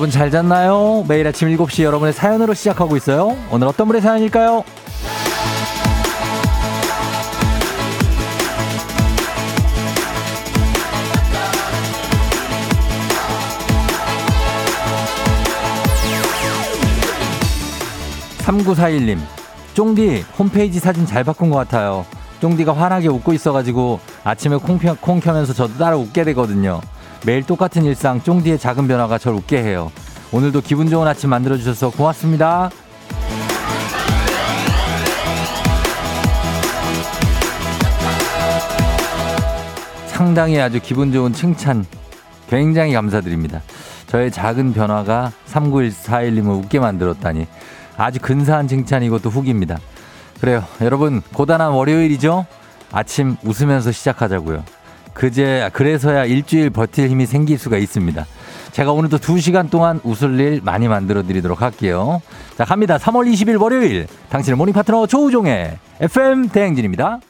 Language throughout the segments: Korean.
여러분 잘 잤나요? 매일 아침 7시 여러분의 사연으로 시작하고 있어요. 오늘 어떤 분의 사연일까요? 3941님, 쫑디 홈페이지 사진 잘 바꾼 것 같아요. 쫑디가 환하게 웃고 있어가지고 아침에 콩, 콩 켜면서 저도 따라 웃게 되거든요. 매일 똑같은 일상 쫑디의 작은 변화가 절 웃게 해요. 오늘도 기분 좋은 아침 만들어 주셔서 고맙습니다. 상당히 아주 기분 좋은 칭찬 굉장히 감사드립니다. 저의 작은 변화가 39141님을 웃게 만들었다니 아주 근사한 칭찬이고 또 후기입니다. 그래요. 여러분 고단한 월요일이죠? 아침 웃으면서 시작하자고요. 그제 그래서야 일주일 버틸 힘이 생길 수가 있습니다. 제가 오늘도 2시간 동안 웃을 일 많이 만들어 드리도록 할게요. 자, 갑니다. 3월 20일 월요일 당신의 morning 파트너 조우종의 FM 대행진입니다.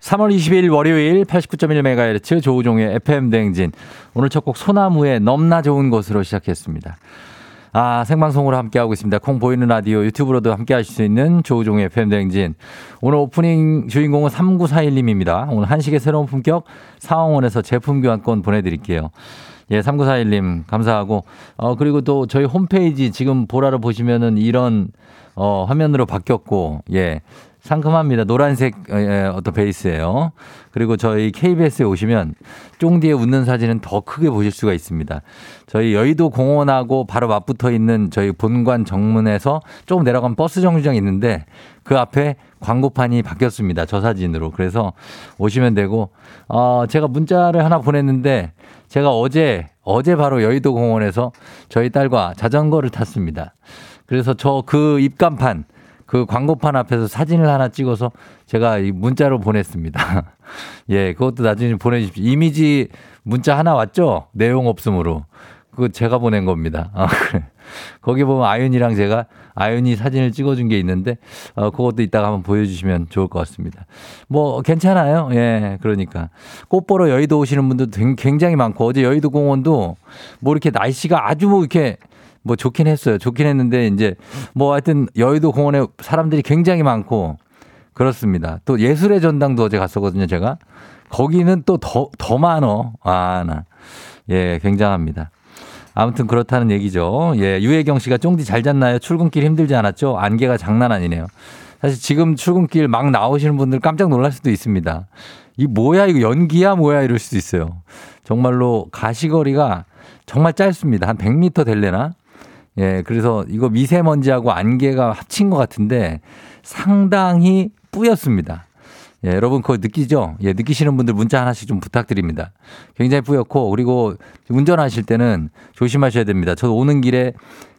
3월 20일 월요일 89.1MHz 조우종의 FM 대행진. 오늘 첫 곡 소나무의 넘나 좋은 것으로 시작했습니다. 아, 생방송으로 함께하고 있습니다. 콩 보이는 라디오 유튜브로도 함께 하실 수 있는 조우종의 FM대행진. 오늘 오프닝 주인공은 3941님입니다. 오늘 한식의 새로운 품격 사원원에서 제품 교환권 보내드릴게요. 예, 3941님, 감사하고, 어, 그리고 또 저희 홈페이지 지금 보라로 보시면은 이런, 어, 화면으로 바뀌었고, 예. 상큼합니다. 노란색 어, 예, 어떤 베이스예요. 그리고 저희 KBS에 오시면 쫑디에 웃는 사진은 더 크게 보실 수가 있습니다. 저희 여의도 공원하고 바로 맞붙어 있는 저희 본관 정문에서 조금 내려가면 버스 정류장이 있는데 그 앞에 광고판이 바뀌었습니다. 저 사진으로. 그래서 오시면 되고 어 제가 문자를 하나 보냈는데 제가 어제 어제 바로 여의도 공원에서 저희 딸과 자전거를 탔습니다. 그래서 저 그 입간판 그 광고판 앞에서 사진을 하나 찍어서 제가 이 문자로 보냈습니다. 예, 그것도 나중에 보내주십시오. 이미지 문자 하나 왔죠? 내용 없음으로. 그거 제가 보낸 겁니다. 아, 그래. 거기 보면 아윤이랑 제가 아윤이 사진을 찍어준 게 있는데, 어, 그것도 이따가 한번 보여주시면 좋을 것 같습니다. 뭐, 괜찮아요. 예, 그러니까. 꽃 보러 여의도 오시는 분들도 굉장히 많고, 어제 여의도 공원도 뭐 이렇게 날씨가 아주 뭐 이렇게 뭐 좋긴 했어요. 좋긴 했는데 이제 뭐 하여튼 여의도 공원에 사람들이 굉장히 많고 그렇습니다. 또 예술의 전당도 어제 갔었거든요, 제가. 거기는 또 더, 더 많어. 아, 나. 예, 굉장합니다. 아무튼 그렇다는 얘기죠. 예, 유혜경 씨가 쫑디 잘 잤나요? 출근길 힘들지 않았죠? 안개가 장난 아니네요. 사실 지금 출근길 막 나오시는 분들 깜짝 놀랄 수도 있습니다. 이 뭐야, 이거 연기야, 뭐야, 이럴 수도 있어요. 정말로 가시거리가 정말 짧습니다. 한 100m 될래나? 예, 그래서 이거 미세먼지하고 안개가 합친 것 같은데 상당히 뿌였습니다. 예, 여러분 그거 느끼죠? 예, 느끼시는 분들 문자 하나씩 좀 부탁드립니다. 굉장히 뿌였고 그리고 운전하실 때는 조심하셔야 됩니다. 저 오는 길에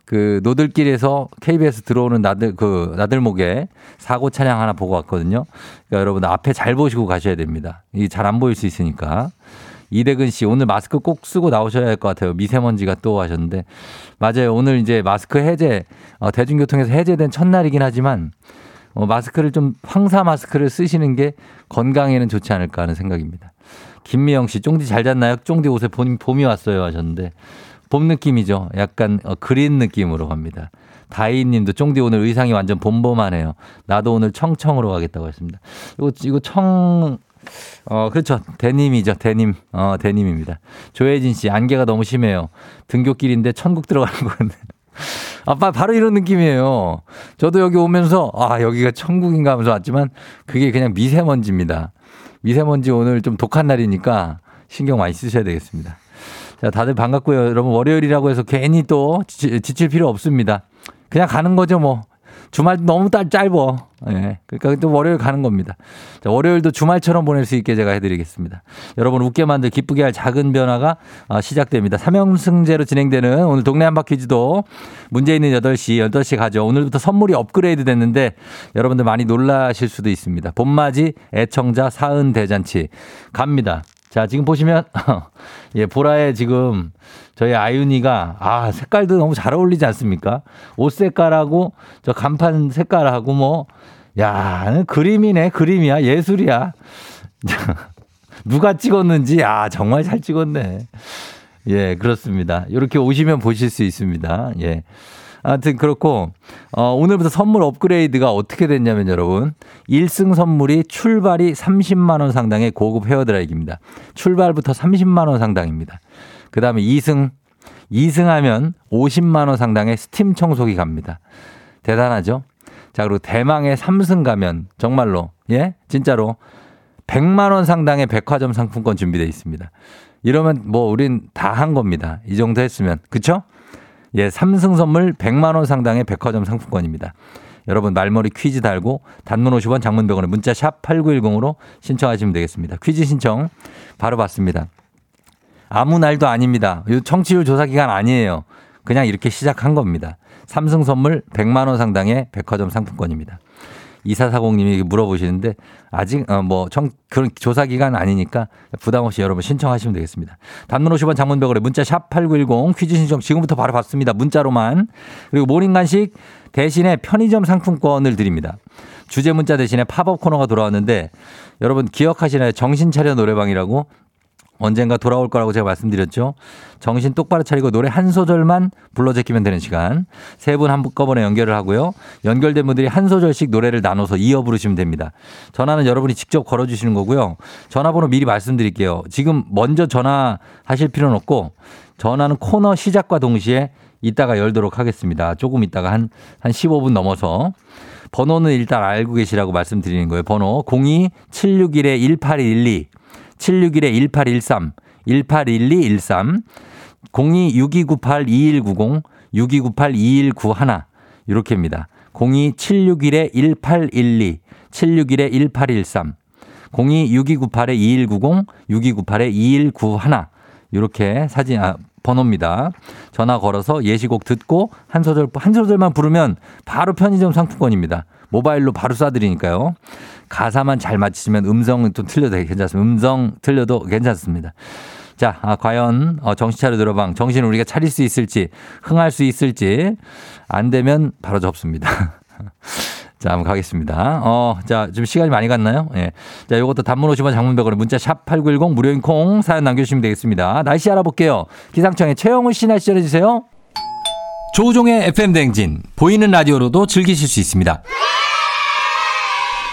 그 노들길에서 KBS 들어오는 나들 그 나들목에 사고 차량 하나 보고 왔거든요. 그러니까 여러분 앞에 잘 보시고 가셔야 됩니다. 이 잘 안 보일 수 있으니까. 이대근 씨 오늘 마스크 꼭 쓰고 나오셔야 할 것 같아요. 미세먼지가 또 하셨는데 맞아요. 오늘 이제 마스크 해제 어, 대중교통에서 해제된 첫날이긴 하지만 어, 마스크를 좀 황사 마스크를 쓰시는 게 건강에는 좋지 않을까 하는 생각입니다. 김미영 씨 쫑디 잘 잤나요? 쫑디 옷에 봄, 봄이 왔어요 하셨는데 봄 느낌이죠. 약간 어, 그린 느낌으로 갑니다. 다희 님도 쫑디 오늘 의상이 완전 봄봄하네요. 나도 오늘 청청으로 가겠다고 했습니다. 이거, 이거 청, 어, 그렇죠. 데님이죠. 데님. 어, 데님입니다. 조혜진 씨, 안개가 너무 심해요. 등교길인데 천국 들어가는 건데. 아빠 바로 이런 느낌이에요. 저도 여기 오면서 아 여기가 천국인가 하면서 왔지만 그게 그냥 미세먼지입니다. 미세먼지 오늘 좀 독한 날이니까 신경 많이 쓰셔야 되겠습니다. 자 다들 반갑고요. 여러분 월요일이라고 해서 괜히 또 지칠 필요 없습니다. 그냥 가는 거죠 뭐. 주말 너무 딸 짧어. 예. 그러니까 또 월요일 가는 겁니다. 자, 월요일도 주말처럼 보낼 수 있게 제가 해드리겠습니다. 여러분 웃게 만들 기쁘게 할 작은 변화가 어, 시작됩니다. 삼형승제로 진행되는 오늘 동네 한바퀴즈도 문제 있는 8시, 8시 가죠. 오늘부터 선물이 업그레이드 됐는데 여러분들 많이 놀라실 수도 있습니다. 봄맞이 애청자 사은 대잔치 갑니다. 자, 지금 보시면, 예, 보라에 지금 저희 아윤이가, 아, 색깔도 너무 잘 어울리지 않습니까? 옷 색깔하고 저 간판 색깔하고 뭐, 야, 그림이네, 그림이야, 예술이야. 누가 찍었는지, 아, 정말 잘 찍었네. 예, 그렇습니다. 이렇게 오시면 보실 수 있습니다. 예. 아무튼 그렇고 어, 오늘부터 선물 업그레이드가 어떻게 됐냐면 여러분 1승 선물이 출발이 30만 원 상당의 고급 헤어드라이기입니다. 출발부터 30만 원 상당입니다. 그다음에 2승 2승 하면 50만 원 상당의 스팀 청소기 갑니다. 대단하죠? 자, 그리고 대망의 3승 가면 정말로 예? 진짜로 100만 원 상당의 백화점 상품권 준비되어 있습니다. 이러면 뭐 우린 다 한 겁니다. 이 정도 했으면. 그쵸? 예, 3승 선물 100만 원 상당의 백화점 상품권입니다. 여러분 말머리 퀴즈 달고 단문 50원 장문 100원에 문자 샵 8910으로 신청하시면 되겠습니다. 퀴즈 신청 바로 받습니다. 아무 날도 아닙니다. 청취율 조사 기간 아니에요. 그냥 이렇게 시작한 겁니다. 삼승 선물 100만 원 상당의 백화점 상품권입니다. 이사사공님이 물어보시는데 아직 어뭐 그런 조사 기간 아니니까 부담 없이 여러분 신청하시면 되겠습니다. 단문 50원 장문 백으로 문자 샵 8910 퀴즈 신청 지금부터 바로 받습니다. 문자로만. 그리고 모닝 간식 대신에 편의점 상품권을 드립니다. 주제 문자 대신에 팝업 코너가 돌아왔는데 여러분 기억하시나요? 정신 차려 노래방이라고 언젠가 돌아올 거라고 제가 말씀드렸죠. 정신 똑바로 차리고 노래 한 소절만 불러 제끼면 되는 시간. 세 분 한꺼번에 연결을 하고요. 연결된 분들이 한 소절씩 노래를 나눠서 이어 부르시면 됩니다. 전화는 여러분이 직접 걸어 주시는 거고요. 전화번호 미리 말씀드릴게요. 지금 먼저 전화하실 필요는 없고 전화는 코너 시작과 동시에 이따가 열도록 하겠습니다. 조금 이따가 한, 한 15분 넘어서. 번호는 일단 알고 계시라고 말씀드리는 거예요. 번호 02-761-1812. 761-1813, 181213, 026298-2190, 6298-2191 이렇게입니다. 02-761-1812, 761-1813, 026298-2190, 6298-2191 이렇게 사진 아 번호입니다. 전화 걸어서 예시곡 듣고 한 소절 한 소절만 부르면 바로 편의점 상품권입니다. 모바일로 바로 쏴드리니까요. 가사만 잘 맞히시면 음성은 좀 틀려도 괜찮습니다. 음성 틀려도 괜찮습니다. 자, 아, 과연 어, 정신 차려 들어방 정신을 우리가 차릴 수 있을지 흥할 수 있을지 안 되면 바로 접습니다. 자, 한번 가겠습니다. 어, 자, 좀 시간이 많이 갔나요? 예. 자, 요것도 단문 50원 장문백으로 문자 샵 8910 무료인 콩 사연 남겨주시면 되겠습니다. 날씨 알아볼게요. 기상청에 최영우 씨 날씨 전해주세요. 조우종의 FM대행진. 보이는 라디오로도 즐기실 수 있습니다.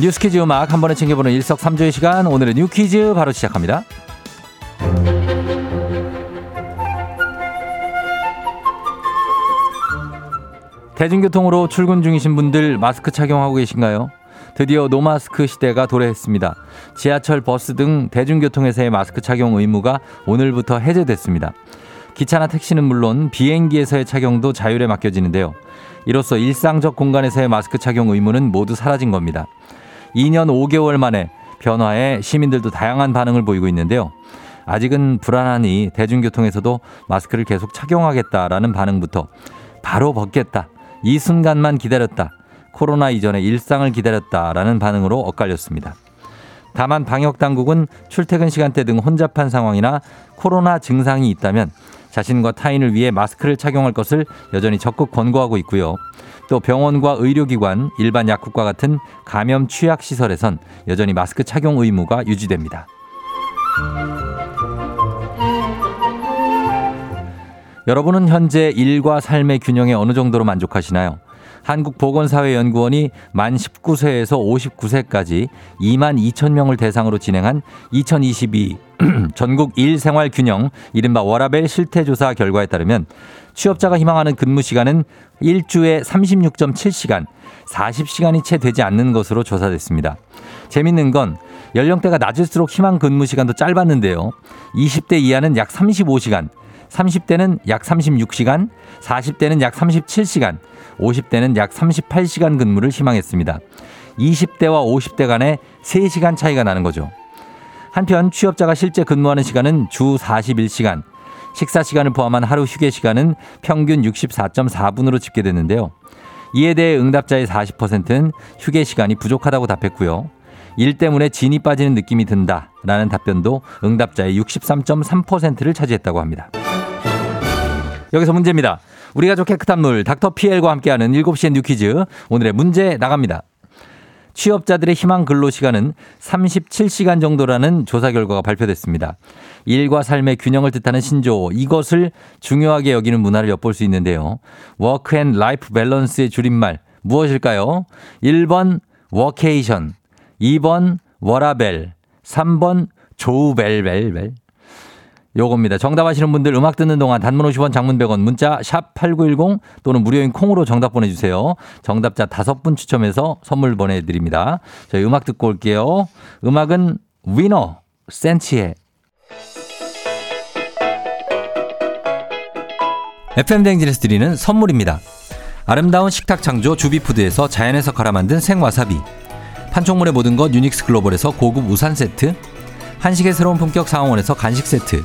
뉴스 퀴즈 음악 한 번에 챙겨보는 일석삼조의 시간 오늘의 뉴 퀴즈 바로 시작합니다 대중교통으로 출근 중이신 분들 마스크 착용하고 계신가요? 드디어 노마스크 시대가 도래했습니다. 지하철, 버스 등 대중교통에서의 마스크 착용 의무가 오늘부터 해제됐습니다. 기차나 택시는 물론 비행기에서의 착용도 자율에 맡겨지는데요. 이로써 일상적 공간에서의 마스크 착용 의무는 모두 사라진 겁니다. 2년 5개월 만에 변화에 시민들도 다양한 반응을 보이고 있는데요. 아직은 불안하니 대중교통에서도 마스크를 계속 착용하겠다라는 반응부터 바로 벗겠다. 이 순간만 기다렸다. 코로나 이전의 일상을 기다렸다라는 반응으로 엇갈렸습니다. 다만 방역 당국은 출퇴근 시간대 등 혼잡한 상황이나 코로나 증상이 있다면 자신과 타인을 위해 마스크를 착용할 것을 여전히 적극 권고하고 있고요. 또 병원과 의료기관, 일반 약국과 같은 감염 취약 시설에선 여전히 마스크 착용 의무가 유지됩니다. 여러분은 현재 일과 삶의 균형에 어느 정도로 만족하시나요? 한국보건사회연구원이 만 19세에서 59세까지 2만 2천 명을 대상으로 진행한 2022 전국 일생활 균형 이른바 워라벨 실태조사 결과에 따르면 취업자가 희망하는 근무 시간은 일주에 36.7시간, 40시간이 채 되지 않는 것으로 조사됐습니다. 재밌는 건 연령대가 낮을수록 희망 근무 시간도 짧았는데요. 20대 이하는 약 35시간, 30대는 약 36시간, 40대는 약 37시간, 50대는 약 38시간 근무를 희망했습니다. 20대와 50대 간에 3시간 차이가 나는 거죠. 한편 취업자가 실제 근무하는 시간은 주 41시간, 식사 시간을 포함한 하루 휴게 시간은 평균 64.4분으로 집계됐는데요. 이에 대해 응답자의 40%는 휴게 시간이 부족하다고 답했고요. 일 때문에 진이 빠지는 느낌이 든다. 라는 답변도 응답자의 63.3%를 차지했다고 합니다. 여기서 문제입니다. 우리 가족 깨끗한 물 닥터 피엘과 함께하는 7시의 뉴퀴즈. 오늘의 문제 나갑니다. 취업자들의 희망 근로 시간은 37시간 정도라는 조사 결과가 발표됐습니다. 일과 삶의 균형을 뜻하는 신조어 이것을 중요하게 여기는 문화를 엿볼 수 있는데요. work and life balance의 줄임말 무엇일까요? 1번 워케이션, 2번 워라벨, 3번 조우벨벨벨. 요겁니다. 정답 아시는 분들 음악 듣는 동안 단문 50원 장문 100원 문자 샵 8910 또는 무료인 콩으로 정답 보내주세요. 정답자 다섯 분 추첨해서 선물 보내드립니다. 저희 음악 듣고 올게요. 음악은 위너 센치해 FM 대행진에서 드리는 선물입니다. 아름다운 식탁 창조 주비푸드에서 자연에서 갈아 만든 생와사비 판촉물의 모든 것 유닉스 글로벌에서 고급 우산 세트 한식의 새로운 품격 상황원에서 간식 세트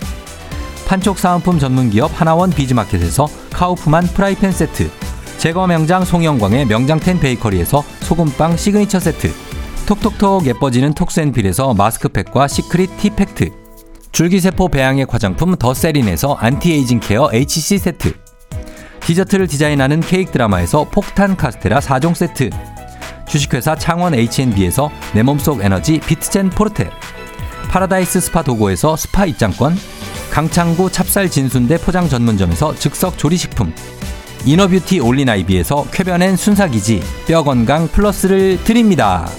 판촉 사은품 전문기업 하나원 비즈마켓에서 카우프만 프라이팬 세트 제과 명장 송영광의 명장텐 베이커리에서 소금빵 시그니처 세트 톡톡톡 예뻐지는 톡스앤필에서 마스크팩과 시크릿 티팩트 줄기세포 배양액 화장품 더세린에서 안티에이징 케어 HC 세트 디저트를 디자인하는 케이크 드라마에서 폭탄 카스테라 4종 세트 주식회사 창원 H&B에서 내 몸속 에너지 비트젠 포르테 파라다이스 스파 도고에서 스파 입장권 강창구 찹쌀 진순대 포장 전문점에서 즉석 조리식품 이너뷰티 올린아이비에서 쾌변엔 순사기지 뼈 건강 플러스를 드립니다.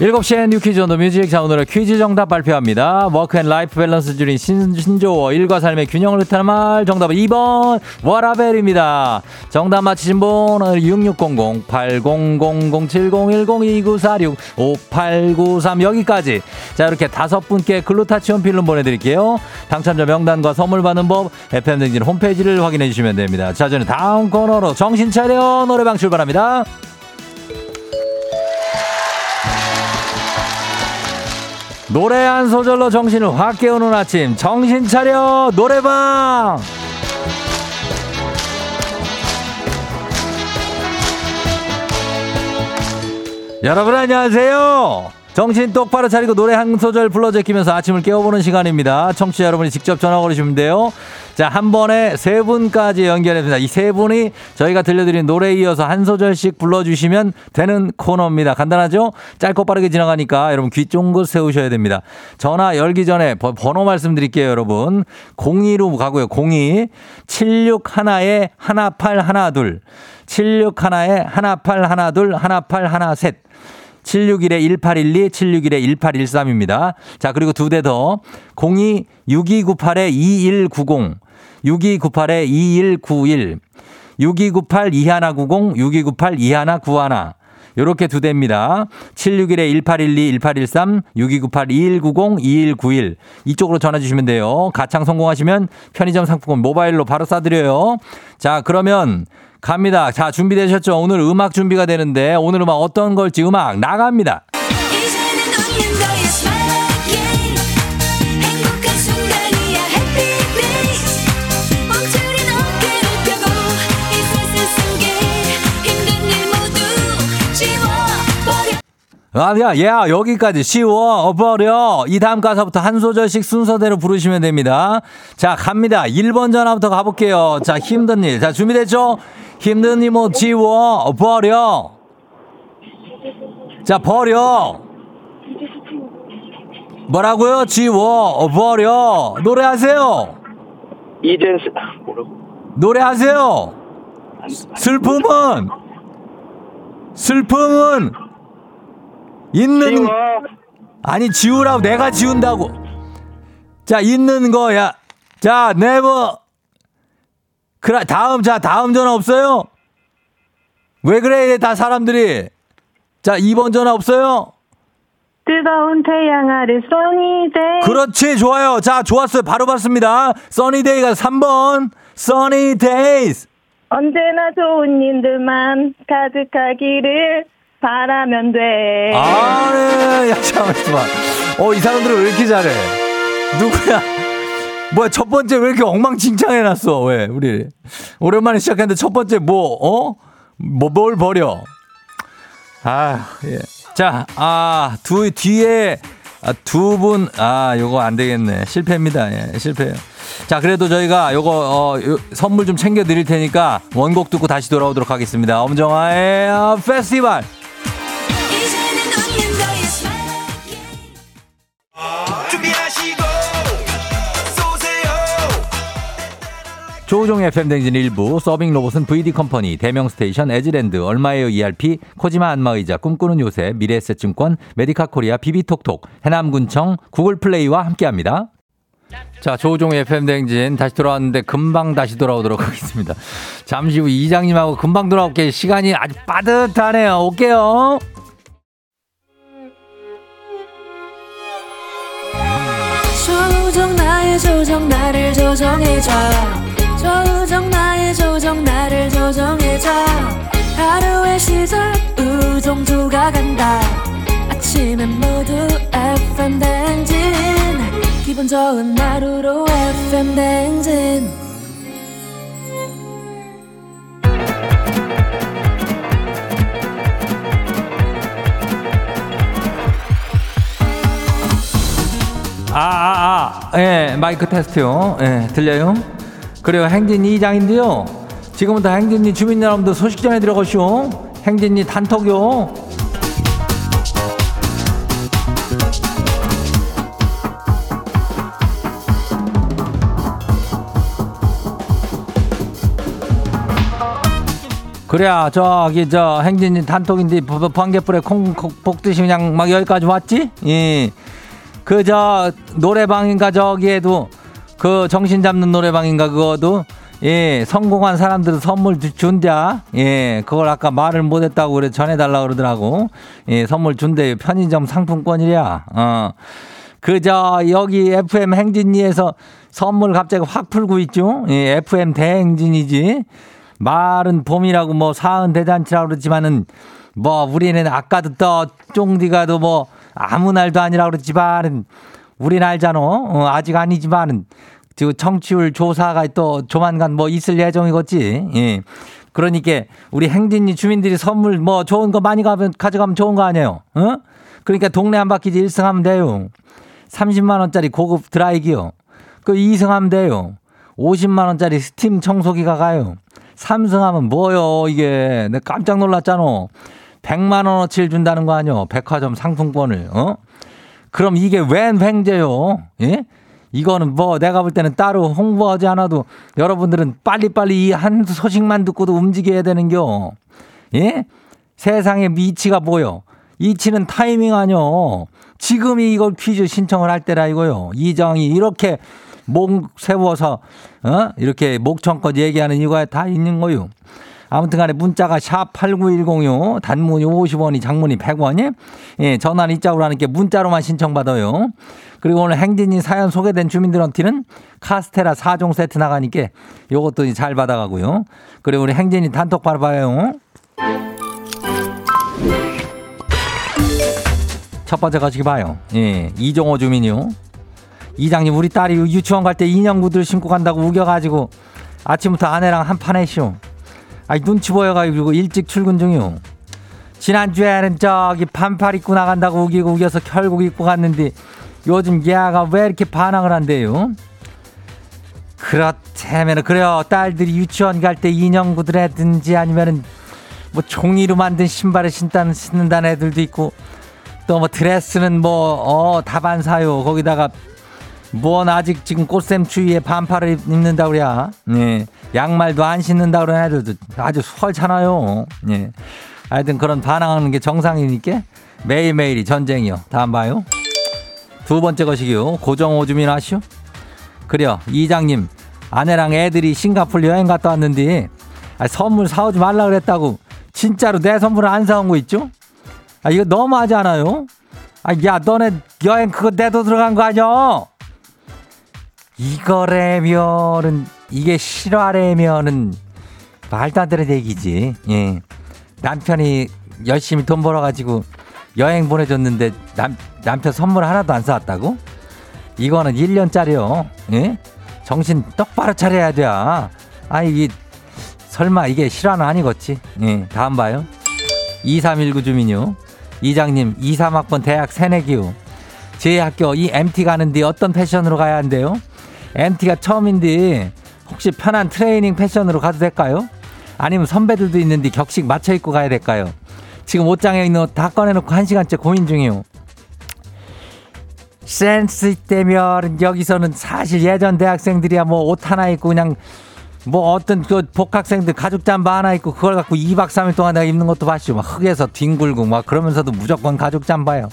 7시에 뉴 퀴즈 on the music 자 오늘의 퀴즈 정답 발표합니다. work and life balance 줄인 신, 신조어 일과 삶의 균형을 뜻하는 말 정답은 2번 워라벨입니다. 정답 맞히신 분 6600-8000-7010-2946-5893 여기까지 자 이렇게 다섯 분께 글루타치온 필름 보내드릴게요. 당첨자 명단과 선물 받는 법 FM등진 홈페이지를 확인해 주시면 됩니다. 자 저는 다음 코너로 정신 차려 노래방 출발합니다. 노래 한 소절로 정신을 확 깨우는 아침. 정신 차려 노래방! 여러분 안녕하세요. 정신 똑바로 차리고 노래 한 소절 불러 제끼면서 아침을 깨워보는 시간입니다. 청취자 여러분이 직접 전화 걸으시면 돼요 자, 한 번에 세 분까지 연결했습니다. 이 세 분이 저희가 들려드린 노래에 이어서 한 소절씩 불러주시면 되는 코너입니다. 간단하죠? 짧고 빠르게 지나가니까 여러분 귀 쫑긋 세우셔야 됩니다. 전화 열기 전에 번호 말씀드릴게요, 여러분. 02로 가고요. 02 761에 1812 761에 1812 1813 761-1812, 761-1813입니다. 자, 그리고 두 대 더. 02-6298-2190, 6298-2191, 6298-2190, 6298-2191. 요렇게 두 대입니다. 761-1812, 1813, 6298-2190, 2191. 이쪽으로 전화 주시면 돼요. 가창 성공하시면 편의점 상품권 모바일로 바로 쏴드려요. 자, 그러면 갑니다. 자, 준비되셨죠? 오늘 음악 준비가 되는데 오늘 음악 어떤 걸지 음악 나갑니다. 아니야, 야, 여기까지 쉬워버려. 이 다음 가사부터 한 소절씩 순서대로 부르시면 됩니다. 자, 갑니다. 1번 전화부터 가볼게요. 자, 힘든 일. 자, 준비됐죠? 힘든 일 뭐 지워버려. 자, 버려. 뭐라고요? 지워버려. 노래하세요. 이젠 스... 뭐라고? 노래하세요. 슬픔은 슬픔은 있는 지워. 아니 지우라고 내가 지운다고. 자 있는 거야. 자 네버. 그래 다음 자 다음 전화 없어요? 왜 그래 다 사람들이. 자 2번 전화 없어요? 뜨거운 태양 아래 써니데이 그렇지 좋아요. 자 좋았어요. 바로 봤습니다. 써니데이가 3번. 써니데이즈. 언제나 좋은 일들만 가득하기를 바라면 돼. 아, 네. 야, 잠깐만. 어, 이 사람들은 왜 이렇게 잘해? 누구야? 뭐야, 첫 번째 왜 이렇게 엉망진창 해 놨어? 왜, 우리. 오랜만에 시작했는데 첫 번째 뭐, 어? 뭐, 뭘 버려? 아, 예. 자, 아, 두, 뒤에, 아, 두 분, 아, 요거 안 되겠네. 실패입니다. 예, 실패예요. 자, 그래도 저희가 요거, 어, 요, 선물 좀 챙겨 드릴 테니까 원곡 듣고 다시 돌아오도록 하겠습니다. 엄정화의 어, 페스티벌. 조우종 FM 댕진 일부 서빙 로봇은 VD 컴퍼니, 대명 스테이션, 에즈랜드, 얼마에요 ERP, 코지마 안마의자, 꿈꾸는 요새, 미래에셋증권, 메디카 코리아, 비비톡톡, 해남군청, 구글 플레이와 함께합니다. 자, 조우종 FM 댕진 다시 돌아왔는데 금방 다시 돌아오도록 하겠습니다. 잠시 후 이장님하고 금방 돌아올게 시간이 아주 빠듯하네요. 올게요. 조정 나의 조정 나를 조정해줘 조정 나의 조정 나를 조정해줘 하루의 시절 우정조가 간다 아침엔 모두 FM 댕진 기분 좋은 하루로 FM 댕진 아, 아, 아. 예, 마이크 테스트요. 예, 들려요? 그래요. 행진이 이장인데요. 지금부터 행진이 주민 여러분들 소식 전해드려가시오. 행진이 단톡요. 그래야 저기 저 행진이 단톡인데 부- 번개불에 콩, 콩 볶듯이 그냥 막 여기까지 왔지? 예. 그 저 노래방인가 저기에도 그 정신 잡는 노래방인가 그거도? 예 성공한 사람들은 선물 주- 준다 예 그걸 아까 말을 못했다고 그래 전해달라 그러더라고. 예 선물 준대. 편의점 상품권이랴 어 그 저 여기 FM 행진이에서 선물 갑자기 확 풀고 있죠? 예 FM 대행진이지. 말은 봄이라고 뭐 사은 대잔치라고 그러지만은 뭐 우리는 아까도 또 쫑디가도 뭐 아무 날도 아니라 그러지만은 우린 알잖아. 어, 아직 아니지만은 지금 청취율 조사가 또 조만간 뭐 있을 예정이겠지. 예. 그러니까 우리 행진이 주민들이 선물 뭐 좋은 거 많이 가면 가져가면 좋은 거 아니에요. 어? 그러니까 동네 한 바퀴지 1승 하면 돼요. 30만 원짜리 고급 드라이기요. 그 2승 하면 돼요. 50만 원짜리 스팀 청소기가 가요. 3승 하면 뭐요 이게 내가 깜짝 놀랐잖아. 100만 원어치를 준다는 거 아니요. 백화점 상품권을. 어? 그럼 이게 웬 횡재요? 예? 이거는 뭐 내가 볼 때는 따로 홍보하지 않아도 여러분들은 빨리빨리 이 한 소식만 듣고도 움직여야 되는겨. 예? 세상의 이치가 뭐요? 이치는 타이밍 아니요. 지금이 이걸 퀴즈 신청을 할 때라 이거요. 이정이 이렇게 목 세워서 어? 이렇게 목청껏 얘기하는 이거에 다 있는 거요. 아무튼 간에 문자가 샵 8910요. 단문이 50원이 장문이 100원이. 예, 전화는 이짝으로 하는 게 문자로만 신청받아요. 그리고 오늘 행진이 사연 소개된 주민들한테는 카스테라 4종 세트 나가니까 요것도 잘 받아가고요. 그리고 우리 행진이 단톡 바로 봐요. 첫 번째 가지기 봐요. 예, 이종호 주민이요. 이장님, 우리 딸이 유치원 갈 때 인형 구두를 신고 간다고 우겨가지고 아침부터 아내랑 한판 했쇼. 아니, 눈치 보여가지고 일찍 출근 중이요. 지난주에는 저기 반팔 입고 나간다고 우기고 우겨서 결국 입고 갔는데 요즘 얘가 왜 이렇게 반항을 한대요? 그렇다면 그래요 딸들이 유치원 갈 때 인형구들이라든지 아니면은 뭐 종이로 만든 신발을 신다는 신는다는 애들도 있고 또 뭐 드레스는 뭐 어 다반사요 거기다가 뭔 아직 지금 꽃샘 추위에 반팔을 입- 입는다 그래야? 예 양말도 안 신는다 그러는 애들도 아주 수월찮아요. 예 하여튼 그런 반항하는 게 정상이니까 매일매일이 전쟁이요. 다음 봐요. 두 번째 것이기요. 고정호 주민 아시오? 그래요. 이장님 아내랑 애들이 싱가폴 여행 갔다 왔는데 아, 선물 사오지 말라 그랬다고 진짜로 내 선물을 안 사온 거 있죠? 아 이거 너무하지 않아요? 아 야 너네 여행 그거 내 돈 들어간 거 아니야? 이거라면은 이게 실화라면은 말도 안 되는 얘기지. 예. 남편이 열심히 돈 벌어가지고 여행 보내줬는데 남, 남편 선물 하나도 안 사왔다고? 이거는 1년짜리요. 예? 정신 똑바로 차려야 돼. 아, 이게 설마 이게 실화는 아니겠지. 예. 다음 봐요. 2319 주민요. 이장님, 2, 3학번 대학 새내기요. 제 학교 이 MT 가는데 어떤 패션으로 가야 한대요? MT가 처음인데 혹시 편한 트레이닝 패션으로 가도 될까요? 아니면 선배들도 있는데 격식 맞춰 입고 가야 될까요? 지금 옷장에 있는 옷 다 꺼내놓고 한 시간째 고민 중이에요. 센스 있다면 여기서는 사실 예전 대학생들이야 뭐 옷 하나 입고 그냥 뭐 어떤 그 복학생들 가죽 잠바 하나 입고 그걸 갖고 2박 3일 동안 내가 입는 것도 봤죠. 막 흙에서 뒹굴고 막 그러면서도 무조건 가죽 잠바요.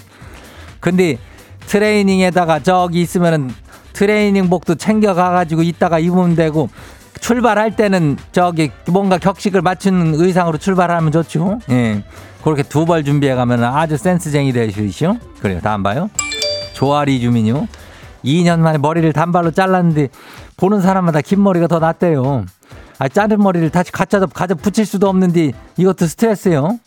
근데 트레이닝에다가 저기 있으면은 트레이닝복도 챙겨가가지고 이따가 입으면 되고 출발할 때는 저기 뭔가 격식을 맞추는 의상으로 출발하면 좋죠. 예. 그렇게 두 벌 준비해 가면 아주 센스쟁이 되시죠. 그래요. 다음 봐요. 조아리 주민요. 2년 만에 머리를 단발로 잘랐는데 보는 사람마다 긴 머리가 더 낫대요. 아, 자른 머리를 다시 갖다 가져 붙일 수도 없는데 이것도 스트레스요.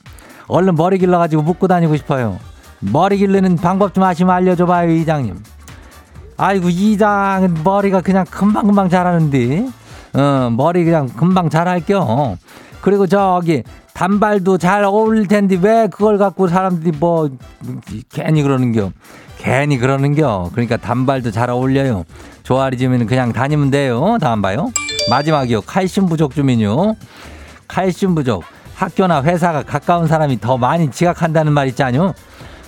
얼른 머리 길러가지고 묶고 다니고 싶어요. 머리 길르는 방법 좀 아시면 알려줘봐요, 이장님. 아이고, 이장은 머리가 그냥 금방금방 자라는데, 어, 머리 그냥 금방 자랄겨. 그리고 저기, 단발도 잘 어울릴 텐데 왜 그걸 갖고 사람들이 뭐, 괜히 그러는겨. 괜히 그러는겨. 그러니까 단발도 잘 어울려요. 조아리 주민은 그냥 다니면 돼요. 다음 봐요. 마지막이요. 칼슘 부족 주민요. 칼슘 부족. 학교나 회사가 가까운 사람이 더 많이 지각한다는 말 있잖요.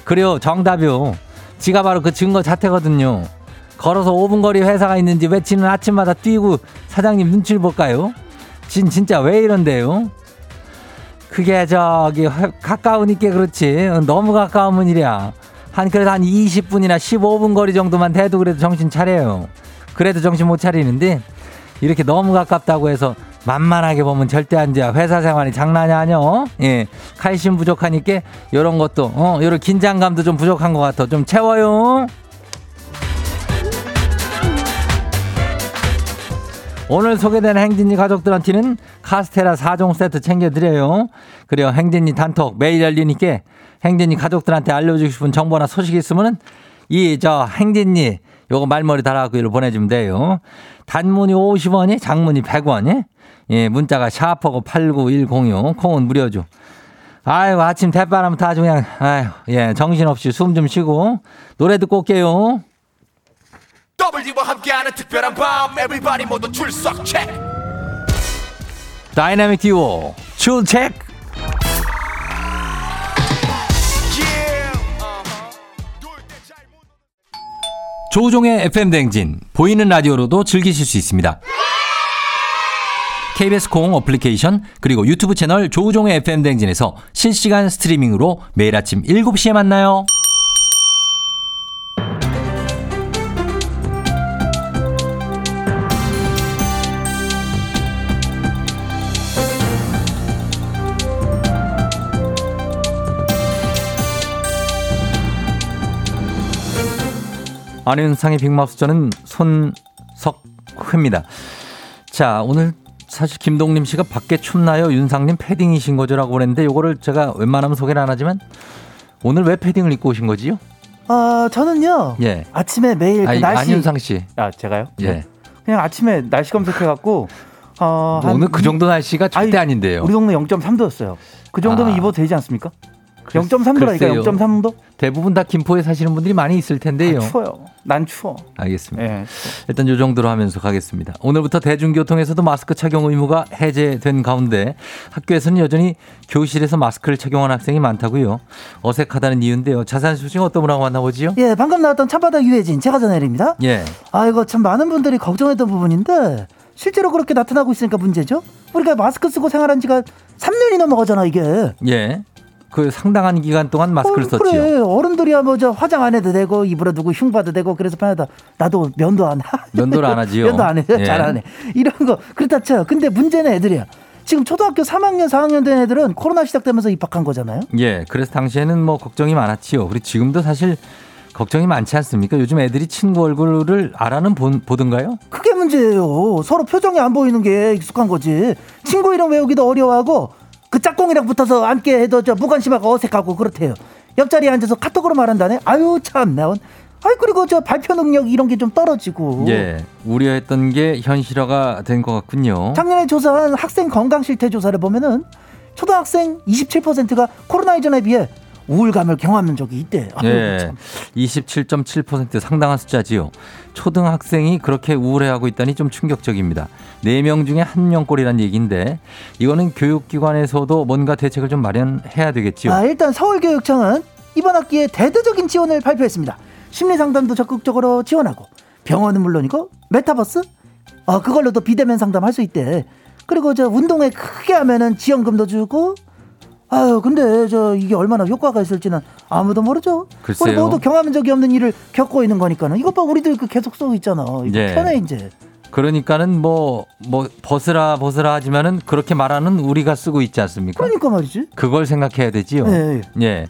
그래요. 정답이요. 지가 바로 그 증거 자체거든요. 걸어서 5분 거리 회사가 있는지 외치는 아침마다 뛰고 사장님 눈치를 볼까요? 진, 진짜 왜 이런데요? 그게 저기 회- 가까우니까 그렇지. 너무 가까우면 이래야. 한 그래도 한 20분이나 15분 거리 정도만 돼도 그래도 정신 차려요. 그래도 정신 못 차리는데 이렇게 너무 가깝다고 해서 만만하게 보면 절대 안 돼. 회사 생활이 장난이 아니여. 예. 칼슘 부족하니까 요런 것도 어, 요런 긴장감도 좀 부족한 것 같아. 좀 채워요. 오늘 소개된 행진이 가족들한테는 카스테라 4종 세트 챙겨드려요. 그리고 행진이 단톡 매일 열리니까 행진이 가족들한테 알려주고 싶은 정보나 소식 있으면은 이 저 행진이 요거 말머리 달아갖고 이로 보내주면 돼요. 단문이 50원이 장문이 100원이 예, 문자가 샤프고 89106 콩은 무료죠. 아유 아침 대바람부터 아주 그냥 아유 예 정신없이 숨 좀 쉬고 노래 듣고 올게요. W와 함께하는 특별한 밤 Everybody 모두 출석 체크 다이나믹 듀오 출첵. 조우종의 FM 댕진 보이는 라디오로도 즐기실 수 있습니다. KBS 콩 어플리케이션 그리고 유튜브 채널 조우종의 FM 댕진에서 실시간 스트리밍으로 매일 아침 7시에 만나요. 안윤상의 빅마우스 저는 손석회입니다. 자 오늘 사실 김동림 씨가 밖에 춥나요? 윤상님 패딩이신 거죠라고 그랬는데 요거를 제가 웬만하면 소개를 안 하지만 오늘 왜 패딩을 입고 오신 거지요? 아 저는요. 예. 아침에 매일 그 아니, 날씨. 안윤상 씨. 아 제가요? 예. 그냥 아침에 날씨 검색해 갖고 어, 한 오늘 그 이- 정도 날씨가 절대 아니, 아닌데요. 우리 동네 0.3도였어요. 그 정도면 아. 입어도 되지 않습니까? 0.3도라니까 글쎄요. 0.3도? 대부분 다 김포에 사시는 분들이 많이 있을 텐데요. 추워요. 난 추워. 알겠습니다. 예. 일단 요 정도로 하면서 가겠습니다. 오늘부터 대중교통에서도 마스크 착용 의무가 해제된 가운데 학교에서는 여전히 교실에서 마스크를 착용하는 학생이 많다고요. 어색하다는 이유인데요. 자세한 소식 어떤 분하고 만나보지요? 예, 방금 나왔던 참바다 유해진 제가 전해드립니다. 예. 아이고 참 많은 분들이 걱정했던 부분인데 실제로 그렇게 나타나고 있으니까 문제죠. 우리가 마스크 쓰고 생활한 지가 3년이 넘어가잖아 이게. 예. 그 상당한 기간 동안 마스크를 어, 썼지요. 그래 어른들이야 뭐 저 화장 안 해도 되고 입으로 두고 흉봐도 되고 그래서 편하다. 나도 면도 안 하. 면도를 안 하지요. 면도 안 해. 예. 잘안 해. 이런 거 그렇다 쳐요. 근데 문제는 애들이야. 지금 초등학교 3학년 4학년 된 애들은 코로나 시작되면서 입학한 거잖아요. 예. 그래서 당시에는 뭐 걱정이 많았지요. 그리고 지금도 사실 걱정이 많지 않습니까? 요즘 애들이 친구 얼굴을 알아는 본- 보던가요? 그게 문제예요. 서로 표정이 안 보이는 게 익숙한 거지. 친구 이름 외우기도 어려워하고 그 짝꿍이랑 붙어서 함께 해도 저 무관심하고 어색하고 그렇대요. 옆자리에 앉아서 카톡으로 말한다네. 아유 참 나온. 아이 그리고 저 발표 능력 이런 게 좀 떨어지고. 예. 우려했던 게 현실화가 된 것 같군요. 작년에 조사한 학생 건강 실태 조사를 보면은 초등학생 27%가 코로나 이전에 비해 우울감을 경험한 적이 있대. 예. 참. 27.7% 상당한 숫자지요. 초등학생이 그렇게 우울해하고 있다니 좀 충격적입니다. 4명 중에 1명꼴이란 얘기인데 이거는 교육기관에서도 뭔가 대책을 좀 마련해야 되겠지요. 아, 일단 서울교육청은 이번 학기에 대대적인 지원을 발표했습니다. 심리 상담도 적극적으로 지원하고 병원은 물론이고 메타버스 어 그걸로도 비대면 상담할 수 있대. 그리고 저 운동회 크게 하면은 지원금도 주고 아유 근데 저 이게 얼마나 효과가 있을지는 아무도 모르죠. 글쎄요. 우리 모두 경험한 적이 없는 일을 겪고 있는 거니까는 이것 봐 우리도 그 계속 쓰고 있잖아. 이거 예. 편해 이제. 그러니까는 뭐, 뭐, 벗으라, 벗으라 하지만은 그렇게 말하는 우리가 쓰고 있지 않습니까? 그러니까 말이지. 그걸 생각해야 되지요. 예, 예.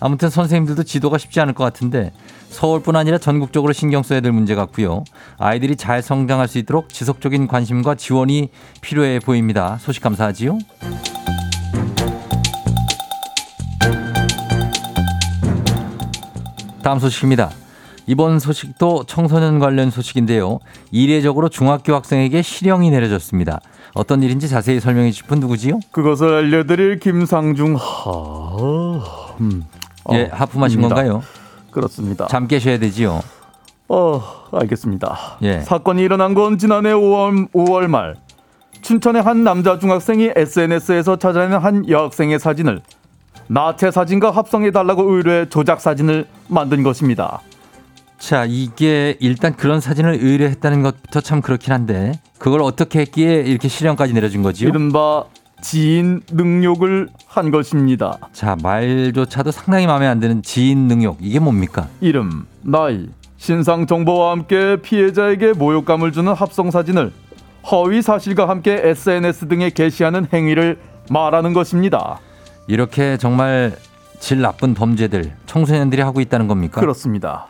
아무튼 선생님들도 지도가 쉽지 않을 것 같은데 서울뿐 아니라 전국적으로 신경 써야 될 문제 같고요. 아이들이 잘 성장할 수 있도록 지속적인 관심과 지원이 필요해 보입니다. 소식 감사하지요. 다음 소식입니다. 이번 소식도 청소년 관련 소식인데요. 이례적으로 중학교 학생에게 실형이 내려졌습니다. 어떤 일인지 자세히 설명해 주실 분 누구지요? 그것을 알려드릴 김상중 하. 음. 예, 어, 하품하신 입니다. 건가요? 그렇습니다. 잠 깨셔야 되지요. 어, 알겠습니다. 예. 사건이 일어난 건 지난해 5월, 5월 말 춘천의 한 남자 중학생이 SNS에서 찾아낸 한 여학생의 사진을 나체 사진과 합성해 달라고 의뢰해 조작 사진을 만든 것입니다. 자, 이게 일단 그런 사진을 의뢰했다는 것부터 참 그렇긴 한데 그걸 어떻게 했기에 이렇게 실형까지 내려준 거지요? 이른바 지인 능욕을 한 것입니다. 자, 말조차도 상당히 마음에 안 드는 지인 능욕. 이게 뭡니까? 이름, 나이, 신상 정보와 함께 피해자에게 모욕감을 주는 합성 사진을 허위 사실과 함께 SNS 등에 게시하는 행위를 말하는 것입니다. 이렇게 정말 질 나쁜 범죄들 청소년들이 하고 있다는 겁니까? 그렇습니다.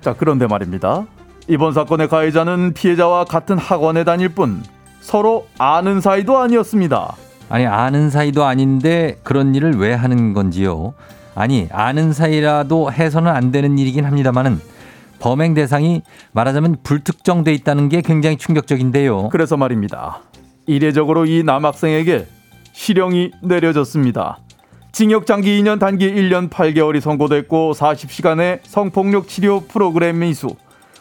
자, 그런데 말입니다. 이번 사건의 가해자는 피해자와 같은 학원에 다닐 뿐 서로 아는 사이도 아니었습니다. 아니 아는 사이도 아닌데 그런 일을 왜 하는 건지요? 아니 아는 사이라도 해서는 안 되는 일이긴 합니다만은 범행 대상이 말하자면 불특정돼 있다는 게 굉장히 충격적인데요. 그래서 말입니다. 이례적으로 이 남학생에게 실형이 내려졌습니다. 징역 장기 2년 단기 1년 8개월이 선고됐고 40시간의 성폭력 치료 프로그램 미수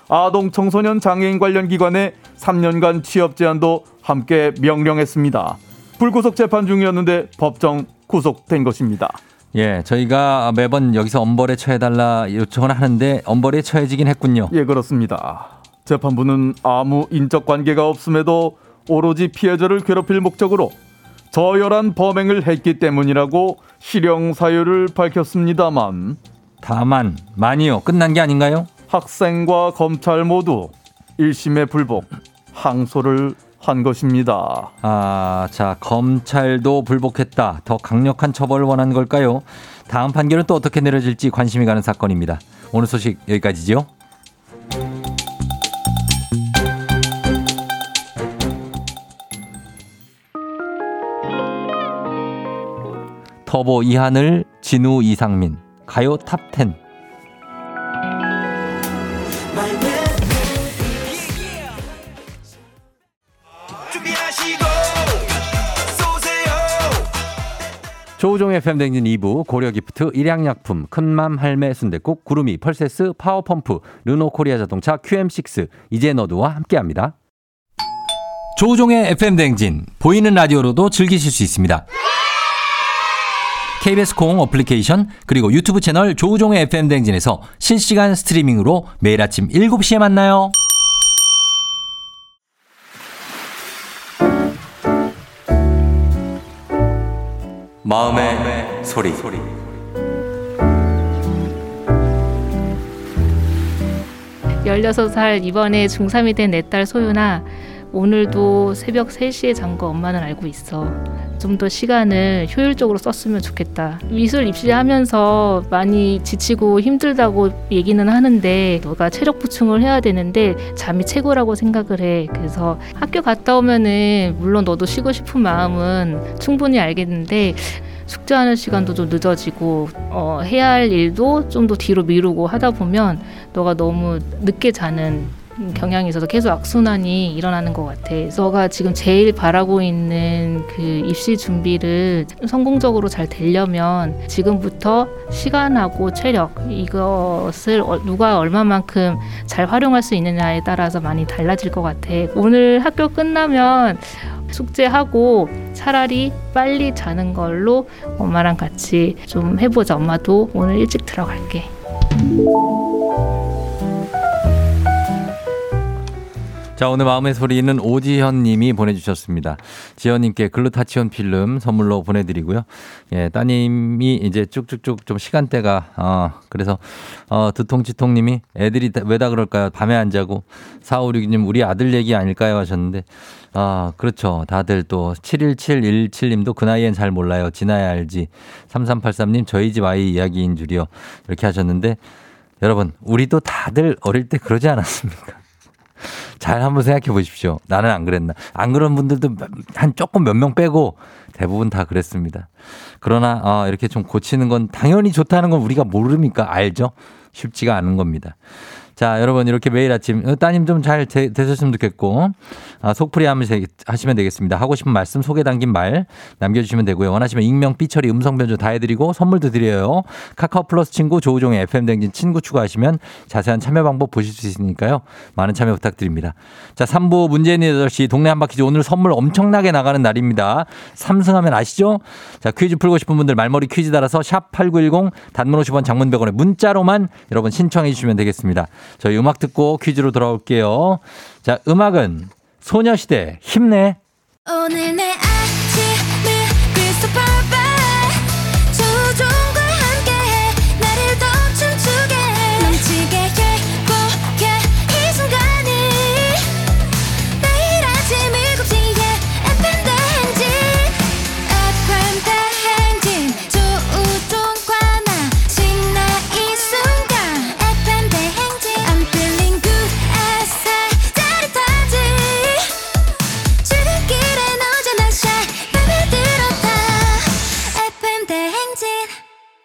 아동 청소년 장애인 관련 기관의 3년간 취업 제한도 함께 명령했습니다. 불구속 재판 중이었는데 법정 구속된 것입니다. 예, 저희가 매번 여기서 엄벌에 처해달라 요청을 하는데 엄벌에 처해지긴 했군요. 예, 그렇습니다. 재판부는 아무 인적 관계가 없음에도 오로지 피해자를 괴롭힐 목적으로 저열한 범행을 했기 때문이라고 실형 사유를 밝혔습니다만 다만 많이요 끝난 게 아닌가요? 학생과 검찰 모두 1심에 불복 항소를 한 것입니다. 아, 자 검찰도 불복했다. 더 강력한 처벌을 원하는 걸까요? 다음 판결은 또 어떻게 내려질지 관심이 가는 사건입니다. 오늘 소식 여기까지죠. 터보 이하늘, 진우 이상민, 가요 탑10. 준비하시고 쏘세요 조우종의 펨댕진 2부 고려기프트 일양약품 큰맘 할매 순대국 구름이 펄세스 파워펌프 르노코리아 자동차 QM6 이제너드와 함께합니다. 조우종의 FM댕진 보이는 라디오로도 즐기실 수 있습니다. KBS 콩 어플리케이션 그리고 유튜브 채널 조우종의 FM댕진에서 실시간 스트리밍으로 매일 아침 7시에 만나요. 마음의, 소리. 16살 이번에 중3이 된 내 딸 소윤아 오늘도 새벽 3시에 잔 거 엄마는 알고 있어. 좀 더 시간을 효율적으로 썼으면 좋겠다. 미술 입시하면서 많이 지치고 힘들다고 얘기는 하는데 너가 체력 보충을 해야 되는데 잠이 최고라고 생각을 해. 그래서 학교 갔다 오면은 물론 너도 쉬고 싶은 마음은 충분히 알겠는데 숙제하는 시간도 좀 늦어지고 어, 해야 할 일도 좀 더 뒤로 미루고 하다 보면 너가 너무 늦게 자는 경향이 있어서 계속 악순환이 일어나는 것 같아. 너가 지금 제일 바라고 있는 그 입시 준비를 성공적으로 잘 되려면 지금부터 시간하고 체력 이것을 어- 누가 얼마만큼 잘 활용할 수 있느냐에 따라서 많이 달라질 것 같아. 오늘 학교 끝나면 숙제하고 차라리 빨리 자는 걸로 엄마랑 같이 좀 해보자. 엄마도 오늘 일찍 들어갈게. 자, 오늘 마음의 소리는 오지현 님이 보내주셨습니다. 지현 님께 글루타치온 필름 선물로 보내드리고요. 예, 따님이 이제 쭉쭉쭉 좀 시간대가, 어, 그래서, 어, 두통치통 님이 애들이 다- 왜다 그럴까요? 밤에 안 자고. 4562 님, 우리 아들 얘기 아닐까요? 하셨는데, 아, 그렇죠. 다들 또 71717 님도 그 나이엔 잘 몰라요. 지나야 알지. 3383 님, 저희 집 아이 이야기인 줄이요. 이렇게 하셨는데, 여러분, 우리도 다들 어릴 때 그러지 않았습니까? 잘 한번 생각해 보십시오. 나는 안 그랬나. 안 그런 분들도 한 조금 몇 명 빼고 대부분 다 그랬습니다. 그러나 어, 이렇게 좀 고치는 건 당연히 좋다는 건 우리가 모릅니까? 알죠? 쉽지가 않은 겁니다. 자, 여러분 이렇게 매일 아침 어, 따님 좀 잘 되셨으면 좋겠고 아, 속풀이 하시면 되겠습니다. 하고 싶은 말씀 소개 담긴 말 남겨주시면 되고요. 원하시면 익명, 삐처리, 음성 변조 다 해드리고 선물도 드려요. 카카오 플러스 친구 조우종의 FM 댕진 친구 추가하시면 자세한 참여 방법 보실 수 있으니까요. 많은 참여 부탁드립니다. 자, 3부 문재인 8시 동네 한바퀴즈 오늘 선물 엄청나게 나가는 날입니다. 삼승하면 아시죠? 자, 퀴즈 풀고 싶은 분들 말머리 퀴즈 달아서 샵8910 단문 50원 장문 100원에 문자로만 여러분 신청해 주시면 되겠습니다. 저희 음악 듣고 퀴즈로 돌아올게요. 자, 음악은 소녀시대 힘내. 오늘 내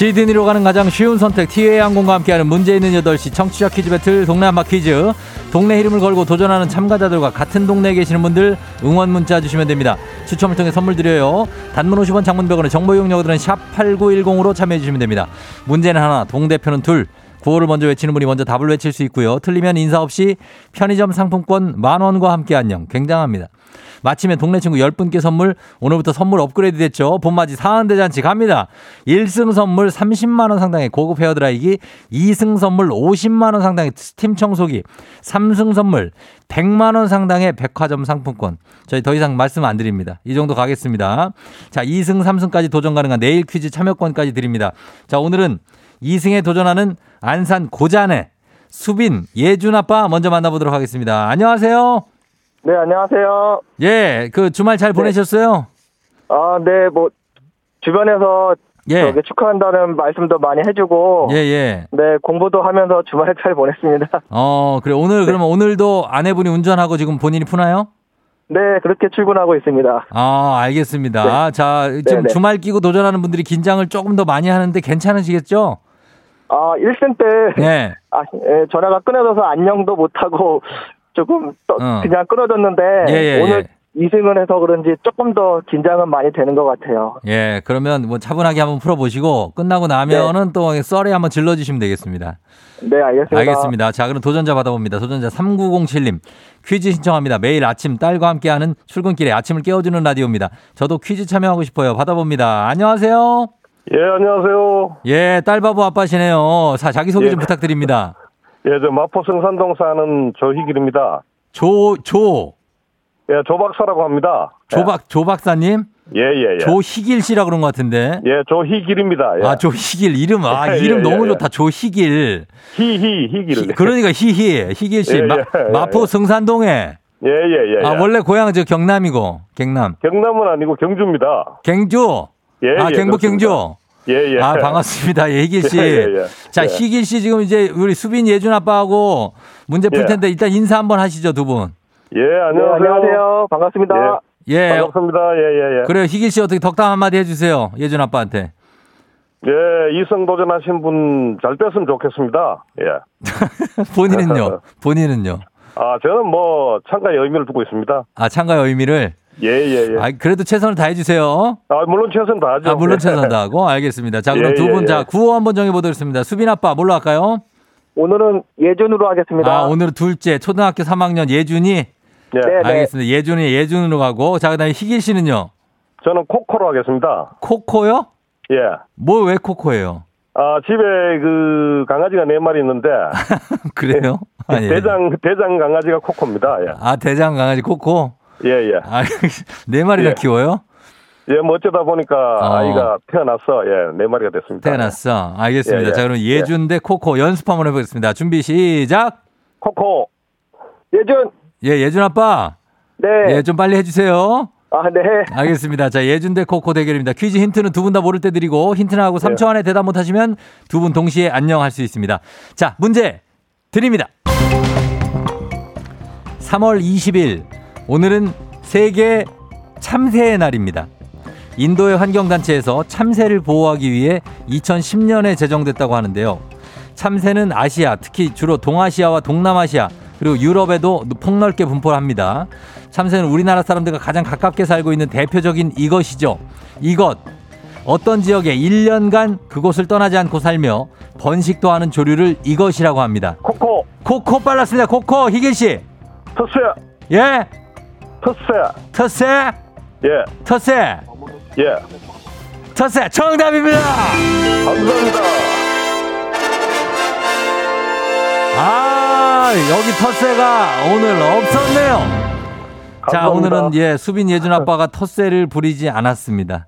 시드니로 가는 가장 쉬운 선택 티웨이 항공과 함께하는 문제 있는 8시 청취자 퀴즈 배틀 동네 한바 퀴즈. 동네 이름을 걸고 도전하는 참가자들과 같은 동네에 계시는 분들 응원 문자 주시면 됩니다. 추첨을 통해 선물 드려요. 단문 50원 장문 100원의 정보 이용료들은 샵 8910으로 참여해 주시면 됩니다. 문제는 하나 동대표는 둘. 구호를 먼저 외치는 분이 먼저 답을 외칠 수 있고요. 틀리면 인사 없이 편의점 상품권 만 원과 함께 안녕. 굉장합니다 마치면 동네 친구 10분께 선물 오늘부터 선물 업그레이드 됐죠. 봄맞이 사은대잔치 갑니다. 1승 선물 30만 원 상당의 고급 헤어드라이기 2승 선물 50만 원 상당의 스팀 청소기 3승 선물 100만 원 상당의 백화점 상품권 저희 더 이상 말씀 안 드립니다. 이 정도 가겠습니다. 자 2승 3승까지 도전 가능한 내일 퀴즈 참여권까지 드립니다. 자 오늘은 2승에 도전하는 안산 고잔의 수빈 예준 아빠 먼저 만나보도록 하겠습니다. 안녕하세요. 네, 안녕하세요. 예, 그 주말 잘 보내셨어요? 아, 네, 뭐, 주변에서 예. 축하한다는 말씀도 많이 해주고 예, 예. 네 공부도 하면서 주말 잘 보냈습니다. 어, 그래. 오늘 그러면 오늘도 아내분이 운전하고 지금 본인이 푸나요? 네 그렇게 출근하고 있습니다. 아, 알겠습니다. 자, 지금 네, 네. 주말 끼고 도전하는 분들이 긴장을 조금 더 많이 하는데 괜찮으시겠죠? 아 1승 때 네. 아, 예, 전화가 끊어져서 안녕도 못하고 조금 또 어. 그냥 끊어졌는데 예, 예, 오늘 예. 2승을 해서 그런지 조금 더 긴장은 많이 되는 것 같아요. 예, 그러면 뭐 차분하게 한번 풀어보시고 끝나고 나면은 또 썰에 한번 질러주시면 되겠습니다. 네 알겠습니다. 알겠습니다. 자, 그럼 도전자 받아봅니다. 도전자 3907님. 퀴즈 신청합니다. 매일 아침 딸과 함께하는 출근길에 아침을 깨워주는 라디오입니다. 저도 퀴즈 참여하고 싶어요. 받아봅니다. 안녕하세요. 예, 안녕하세요. 예, 딸바보 아빠시네요. 자, 자기 소개 좀 예. 부탁드립니다. 예, 저 마포 성산동 사는 조희길입니다. 조, 조, 예, 조 박사라고 합니다. 조박, 조박사님? 예, 예, 예. 조희길 씨라 그런 것 같은데. 예, 조희길입니다. 예. 아, 조희길. 이름, 아, 예, 이름 예, 너무 예. 좋다. 조희길. 희희, 희길. 희- 그러니까 희희, 희길 씨. 예, 마, 예, 예, 마포 예. 성산동에. 예, 예, 예. 아, 예. 원래 고향은 저 경남이고, 경남. 경남은 아니고 경주입니다. 경주. 예, 아, 예, 경북 그렇습니다. 경주. 예, 예. 아, 반갑습니다. 예, 희길 씨. 예, 예, 예. 자, 예. 희길 씨 지금 이제 우리 수빈 예준 아빠하고 문제 풀 예. 텐데 일단 인사 한번 하시죠, 두 분. 예, 네, 안녕하세요. 안녕하세요. 반갑습니다. 예. 반갑습니다. 예, 예, 예. 그래요. 희길 씨 어떻게 덕담 한마디 해 주세요. 예준 아빠한테. 예, 이성 도전하신 분잘 됐으면 좋겠습니다. 예. 본인은요? 본인은요? 아, 저는 뭐 참가의 의미를 두고 있습니다. 아, 참가의 의미를. 예, 예, 예. 아, 그래도 최선을 다해 주세요. 아, 물론 최선 다하죠. 아, 물론 예. 최선 다하고. 알겠습니다. 자, 그럼 예, 두 분, 예, 자, 예. 구호 한번 정해 보도록하겠습니다. 수빈 아빠, 뭘로 할까요? 오늘은 예준으로 하겠습니다. 아, 오늘은 둘째, 초등학교 3학년 예준이. 예. 네, 네. 알겠습니다. 예준이 예준으로 가고. 자, 그 다음에 희길 씨는요? 저는 코코로 하겠습니다. 코코요? 예. 뭐 왜 코코예요? 아, 집에 그 강아지가 네 마리 있는데 그래요? 아, 예. 대장 대장 강아지가 코코입니다. 예. 아, 대장 강아지 코코? 예, 예. 아, 네 마리나 예. 키워요? 예, 뭐 어쩌다 보니까 어. 아이가 태어났어. 예, 네 마리가 됐습니다. 태어났어. 알겠습니다. 예, 예. 자, 그럼 예준 대 코코 연습 한번 해보겠습니다. 준비 시작! 코코. 예준. 예, 예준 아빠. 네. 예, 좀 빨리 해주세요. 아, 네. 알겠습니다. 자, 예준 대 코코 대결입니다. 퀴즈 힌트는 두 분 다 모를 때 드리고 힌트 나 하고 3초 안에 대답 못하시면 두 분 동시에 안녕할 수 있습니다. 자, 문제 드립니다. 3월 20일 오늘은 세계 참새의 날입니다. 인도의 환경단체에서 참새를 보호하기 위해 2010년에 제정됐다고 하는데요. 참새는 아시아, 특히 주로 동아시아와 동남아시아, 그리고 유럽에도 폭넓게 분포를 합니다. 참새는 우리나라 사람들과 가장 가깝게 살고 있는 대표적인 이것이죠. 이것. 어떤 지역에 1년간 그곳을 떠나지 않고 살며 번식도 하는 조류를 이것이라고 합니다. 코코. 코코 빨랐습니다. 코코 희길 씨. 터스야. 예. 터스야. 터세. 예. 터세. 예. 터세. 정답입니다. 감사합니다. 아, 여기 터세가 오늘 없었네요. 자, 감사합니다. 오늘은 예, 수빈 예준 아빠가 터세를 부리지 않았습니다.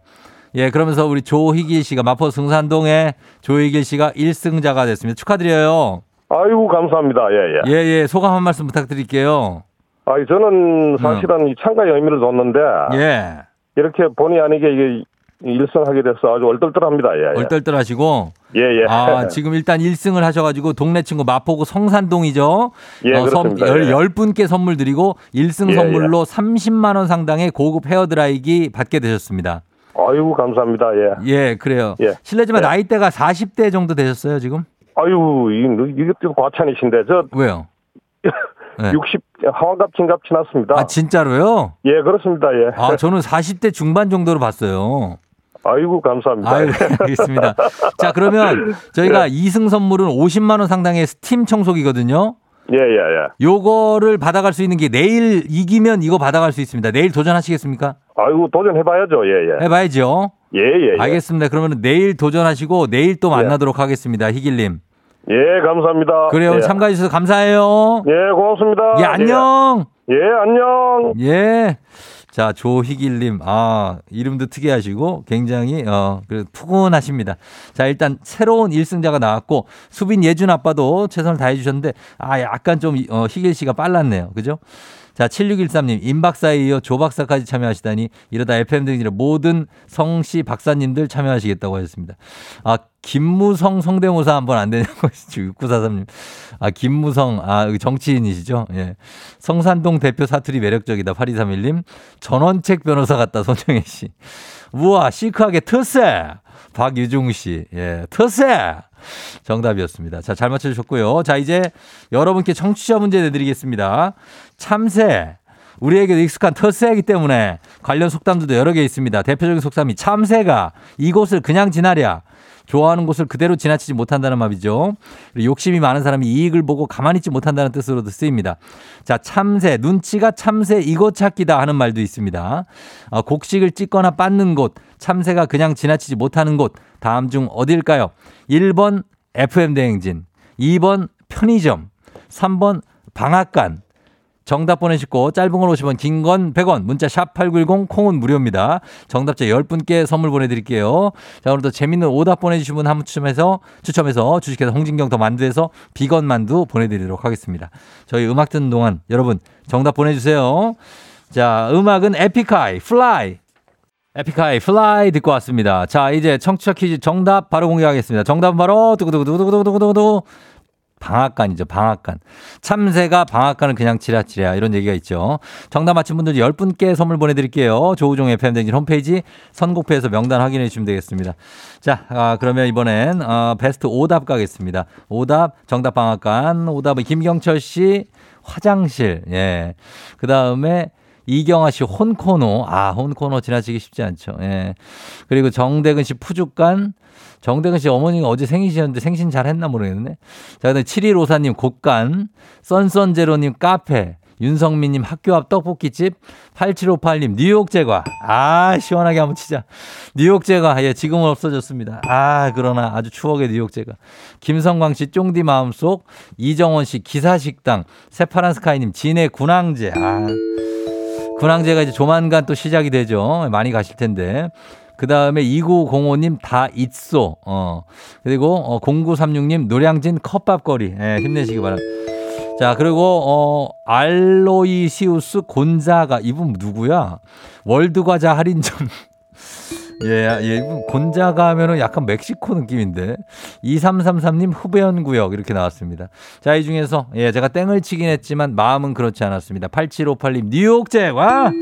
예, 그러면서 우리 조희길 씨가 마포 승산동에 조희길 씨가 1승자가 됐습니다. 축하드려요. 아이고 감사합니다. 예, 예. 예, 예, 소감 한 말씀 부탁드릴게요. 아, 저는 사실은 이 참가의 의미를 뒀는데 예, 이렇게 본의 아니게 이게 일성하게 돼서 아주 얼떨떨합니다. 예, 예. 얼떨떨하시고. 예, 예. 아, 지금 일단 1승을 하셔가지고 동네 친구 마포구 성산동이죠. 예, 어, 선- 그렇습니다. 열, 예. 열 분께 선물 드리고 1승 예, 선물로 30만 원 상당의 고급 헤어드라이기 받게 되셨습니다. 아이고 감사합니다. 예. 예, 그래요. 예. 실례지만 예. 나이대가 40대 정도 되셨어요, 지금? 아유, 이- 이것도 과찬이신데 저 왜요? 네. 60 환갑 진갑 지났습니다. 아, 진짜로요? 예, 그렇습니다. 예. 아, 저는 40대 중반 정도로 봤어요. 아이고 감사합니다. 아유, 알겠습니다. 자, 그러면 저희가 예. 이 2승 선물은 50만 원 상당의 스팀 청소기거든요. 예, 예, 예. 요거를 받아갈 수 있는 게 내일 이기면 이거 받아갈 수 있습니다. 내일 도전하시겠습니까? 아이고 도전해봐야죠. 예, 예. 해봐야죠. 예, 예. 예. 알겠습니다. 그러면 내일 도전하시고 내일 또 만나도록 하겠습니다. 희길님. 예, 감사합니다. 그래요. 예. 참가해 주셔서 감사해요. 예, 고맙습니다. 예, 안녕. 예, 예, 안녕. 예. 자, 조희길님, 아, 이름도 특이하시고 굉장히, 어, 그 푸근하십니다. 자, 일단 새로운 1승자가 나왔고, 수빈 예준 아빠도 최선을 다해주셨는데, 아, 약간 좀, 어, 희길 씨가 빨랐네요. 그죠? 자, 자, 7613님, 임 박사에 이어 조 박사까지 참여하시다니 이러다 FM 등진의 모든 성씨 박사님들 참여하시겠다고 하셨습니다. 아, 김무성 성대모사 한번 안 되냐고 하시죠. 6943님. 아, 김무성, 아, 정치인이시죠? 예. 성산동 대표 사투리 매력적이다. 8231님. 전원책 변호사 같다. 손정혜 씨. 우와, 시크하게 트세! 박유중 씨. 예, 트세! 정답이었습니다. 자, 잘 맞춰주셨고요. 자, 이제 여러분께 청취자 문제 내드리겠습니다. 참새. 우리에게도 익숙한 터스이기 때문에 관련 속담들도 여러 개 있습니다. 대표적인 속담이 참새가 이곳을 그냥 지나랴. 좋아하는 곳을 그대로 지나치지 못한다는 말이죠. 욕심이 많은 사람이 이익을 보고 가만히 있지 못한다는 뜻으로도 쓰입니다. 자, 참새, 눈치가 참새 이곳 찾기다 하는 말도 있습니다. 어, 곡식을 찢거나 빻는 곳, 참새가 그냥 지나치지 못하는 곳, 다음 중 어딜까요? 1번 FM대행진, 2번 편의점, 3번 방앗간, 정답 보내시고 짧은 건 50원, 긴 건 100원, 문자 샵 8910, 콩은 무료입니다. 정답자 10분께 선물 보내드릴게요. 자, 오늘도 재밌는 오답 보내주신 분 한 분 추첨해서, 추첨해서 주식회사 홍진경 더 만두에서 비건 만두 보내드리도록 하겠습니다. 저희 음악 듣는 동안 여러분 정답 보내주세요. 자, 음악은 에픽하이, Fly. 에픽하이, Fly 듣고 왔습니다. 자, 이제 청취자 퀴즈 정답 바로 공개하겠습니다. 정답은 바로 두구두구두구두구두구두구 방앗간이죠. 방앗간. 참새가 방앗간을 그냥 지나치랴 이런 얘기가 있죠. 정답 맞힌 분들 10분께 선물 보내드릴게요. 조우종 FM 댕진 홈페이지 선곡표에서 명단 확인해 주시면 되겠습니다. 자, 아, 그러면 이번엔 어, 베스트 오답 가겠습니다. 오답 정답 방앗간 오답은 김경철 씨 화장실. 예. 그 다음에 이경아 씨 혼코노. 아, 혼코노 지나치기 쉽지 않죠. 예. 그리고 정대근 씨 푸죽간. 정대근 씨 어머니가 어제 생일이셨는데 생신 잘 했나 모르겠네. 자, 그다음에 7154님 곡간. 썬썬제로님 카페. 윤성민님 학교 앞 떡볶이집. 8758님 뉴욕 제과. 아, 시원하게 한번 치자. 뉴욕 제과. 예, 지금은 없어졌습니다. 아, 그러나 아주 추억의 뉴욕 제과. 김성광 씨 쫑디 마음속. 이정원 씨 기사식당. 새파란 스카이님 진해 군항제. 아. 군항제가 이제 조만간 또 시작이 되죠. 많이 가실 텐데. 그 다음에 2905님 다 있어. 어. 그리고 어, 0936님 노량진 컵밥거리. 예, 힘내시기 바랍니다. 자, 그리고 어 알로이시우스 곤자가 이분 누구야? 월드과자 할인점. 예, 예, 곤자가 하면은 약간 멕시코 느낌인데. 2333님 흡연구역 이렇게 나왔습니다. 자, 이 중에서 예, 제가 땡을 치긴 했지만 마음은 그렇지 않았습니다. 8758님 뉴욕제 와!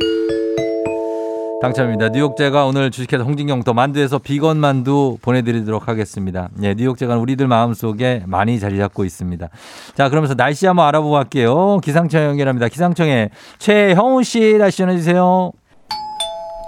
당첨입니다. 뉴욕제가 오늘 주식회사 홍진경 더 만두에서 비건 만두 보내드리도록 하겠습니다. 예, 뉴욕제가 우리들 마음속에 많이 자리 잡고 있습니다. 자, 그러면서 날씨 한번 알아보고 갈게요. 기상청 연결합니다. 기상청에 최형우 씨 날씨 전해주세요.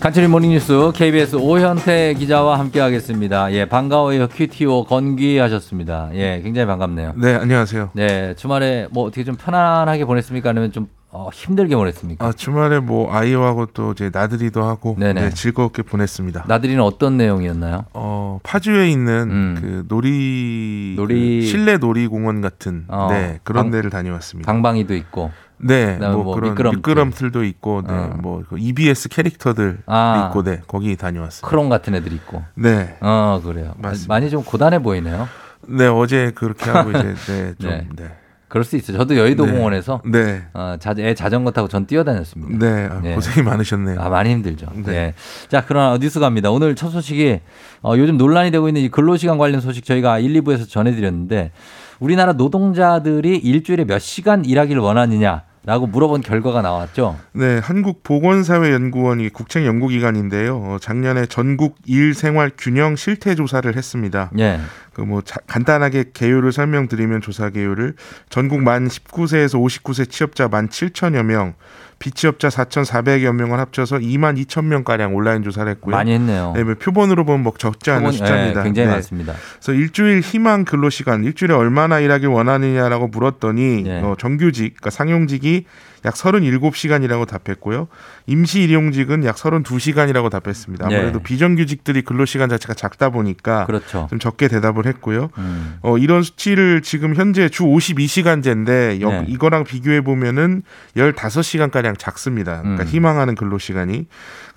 간추린 모닝뉴스 KBS 오현태 기자와 함께하겠습니다. 예, 반가워요 큐티오 건기 하셨습니다. 예, 굉장히 반갑네요. 네, 안녕하세요. 네, 주말에 뭐 어떻게 좀 편안하게 보냈습니까? 아니면 좀 어, 힘들게 보냈습니까? 아, 주말에 뭐 아이하고 또 이제 나들이도 하고. 네, 즐겁게 보냈습니다. 나들이는 어떤 내용이었나요? 어, 파주에 있는 음. 그 놀이, 놀이- 그 실내 놀이공원 같은 어, 네, 그런 방- 데를 다녀왔습니다. 방방이도 있고. 네, 뭐, 뭐 그런 미끄럼틀. 도 있고, 네, 어. 뭐그 EBS 캐릭터들 아. 있고, 네, 거기 다녀왔어요. 크롱 같은 애들 있고. 네, 어, 그래요. 맞습니다. 많이 좀 고단해 보이네요. 네, 어제 그렇게 하고 이제 네, 좀 네. 네, 그럴 수 있어요. 저도 여의도 네. 공원에서 네, 어, 자, 애 자전거 타고 전 뛰어다녔습니다. 네, 아, 네. 고생이 많으셨네요. 아, 많이 힘들죠. 네. 네. 자, 그러나 뉴스 갑니다. 오늘 첫 소식이 어, 요즘 논란이 되고 있는 이 근로시간 관련 소식 저희가 1, 2부에서 전해드렸는데 우리나라 노동자들이 일주일에 몇 시간 일하기를 원하느냐 라고 물어본 결과가 나왔죠. 네, 한국보건사회연구원이 국책 연구기관인데요. 어, 작년에 전국 일 생활 균형 실태 조사를 했습니다. 예. 그뭐 간단하게 개요를 설명드리면 조사 개요를 전국 만 19세에서 59세 취업자 만 7천여 명, 비취업자 4,400여 명을 합쳐서 2만 2천 명 가량 온라인 조사를 했고요. 많이 했네요. 네, 뭐 표본으로 보면 뭐 적지 않은 표본, 숫자입니다. 예, 굉장히 네. 많습니다. 그래서 일주일 희망 근로 시간 일주일에 얼마나 일하길 원하느냐라고 물었더니 예. 어, 정규직, 그러니까 상용직이 약 37시간이라고 답했고요. 임시 일용직은 약 32시간이라고 답했습니다. 아무래도 예. 비정규직들이 근로 시간 자체가 작다 보니까 그렇죠. 좀 적게 대답을 했고요. 음. 어, 이런 수치를 지금 현재 주 52시간제인데 네. 이거랑 비교해 보면은 15시간 가량 작습니다. 그러니까 음. 희망하는 근로 시간이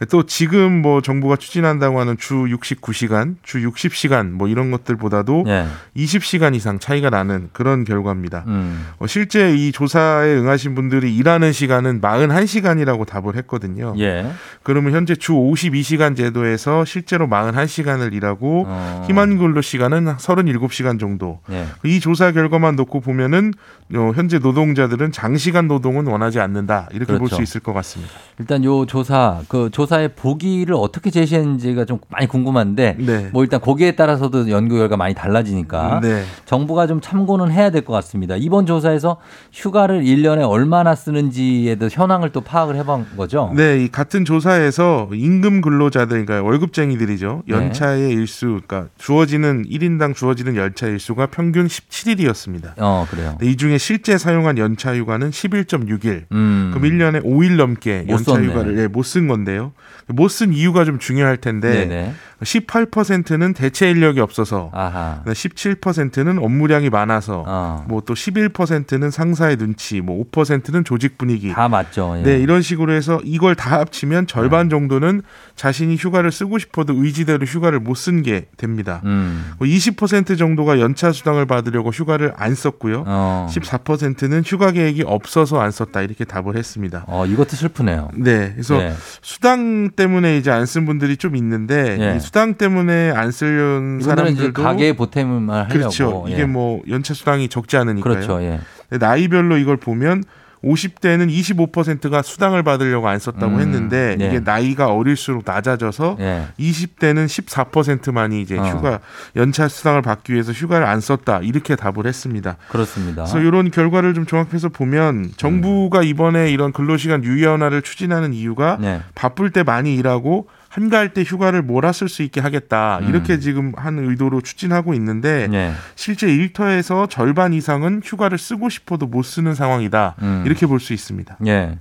또 지금 뭐 정부가 추진한다고 하는 주 69시간, 주 60시간 뭐 이런 것들보다도 예. 20시간 이상 차이가 나는 그런 결과입니다. 음. 어, 실제 이 조사에 응하신 분들이 일하는 시간은 41시간이라고 답을 했거든요. 예. 그러면 현재 주 52시간 제도에서 실제로 41시간을 일하고 어. 희망 근로 시간은 37시간 정도. 예. 이 조사 결과만 놓고 보면은 어, 현재 노동자들은 장시간 노동은 원하지 않는다 이렇게 볼 그렇죠. 수 있을 것 같습니다. 일단 요 조사 그 조사의 보기를 어떻게 제시했는지가 좀 많이 궁금한데 네. 뭐 일단 거기에 따라서도 연구 결과 많이 달라지니까 네. 정부가 좀 참고는 해야 될 것 같습니다. 이번 조사에서 휴가를 1년에 얼마나 쓰는지에 대해서 현황을 또 파악을 해본 거죠. 네, 이 같은 조사에서 임금 근로자들, 그러니까 월급쟁이들이죠. 네. 연차의 일수, 그러니까 주어지는 1인당 주어지는 연차 일수가 평균 17일이었습니다. 어, 그래요. 이 중에 실제 사용한 연차 휴가는 11.6일. 음. 그럼 1년에 5일 넘게 못 연차. 휴가를 예, 못쓴 건데요. 못 쓴 이유가 좀 중요할 텐데 네네. 18%는 대체 인력이 없어서 아하. 17%는 업무량이 많아서 어. 뭐또 11%는 상사의 눈치, 뭐 5%는 조직 분위기. 다 맞죠. 예. 네, 이런 식으로 해서 이걸 다 합치면 절반 정도는 자신이 휴가를 쓰고 싶어도 의지대로 휴가를 못 쓴 게 됩니다. 음. 뭐20% 정도가 연차 수당을 받으려고 휴가를 안 썼고요. 어. 14%는 휴가 계획이 없어서 안 썼다 이렇게 답을 했습니다. 어, 이것도 슬프네요. 네, 그래서 네. 수당 때문에 이제 안 쓴 분들이 좀 있는데 예. 이 수당 때문에 안 이제 사람들도 가게 보탬을 하려고. 그렇죠. 예. 이게 뭐 연차 수당이 적지 않으니까요. 그렇죠. 예. 나이별로 이걸 보면 50대는 25%가 수당을 받으려고 안 썼다고 음, 했는데 예. 이게 나이가 어릴수록 낮아져서 예. 20대는 14%만이 이제 어. 휴가 연차 수당을 받기 위해서 휴가를 안 썼다 이렇게 답을 했습니다. 그렇습니다. 그래서 이런 결과를 좀 종합해서 보면 정부가 이번에 이런 근로시간 유연화를 추진하는 이유가 네. 바쁠 때 많이 일하고 한가할 때 휴가를 몰아쓸 수 있게 하겠다 음. 이렇게 지금 한 의도로 추진하고 있는데 네. 실제 일터에서 절반 이상은 휴가를 쓰고 싶어도 못 쓰는 상황이다 음. 이렇게 볼 수 있습니다. 예.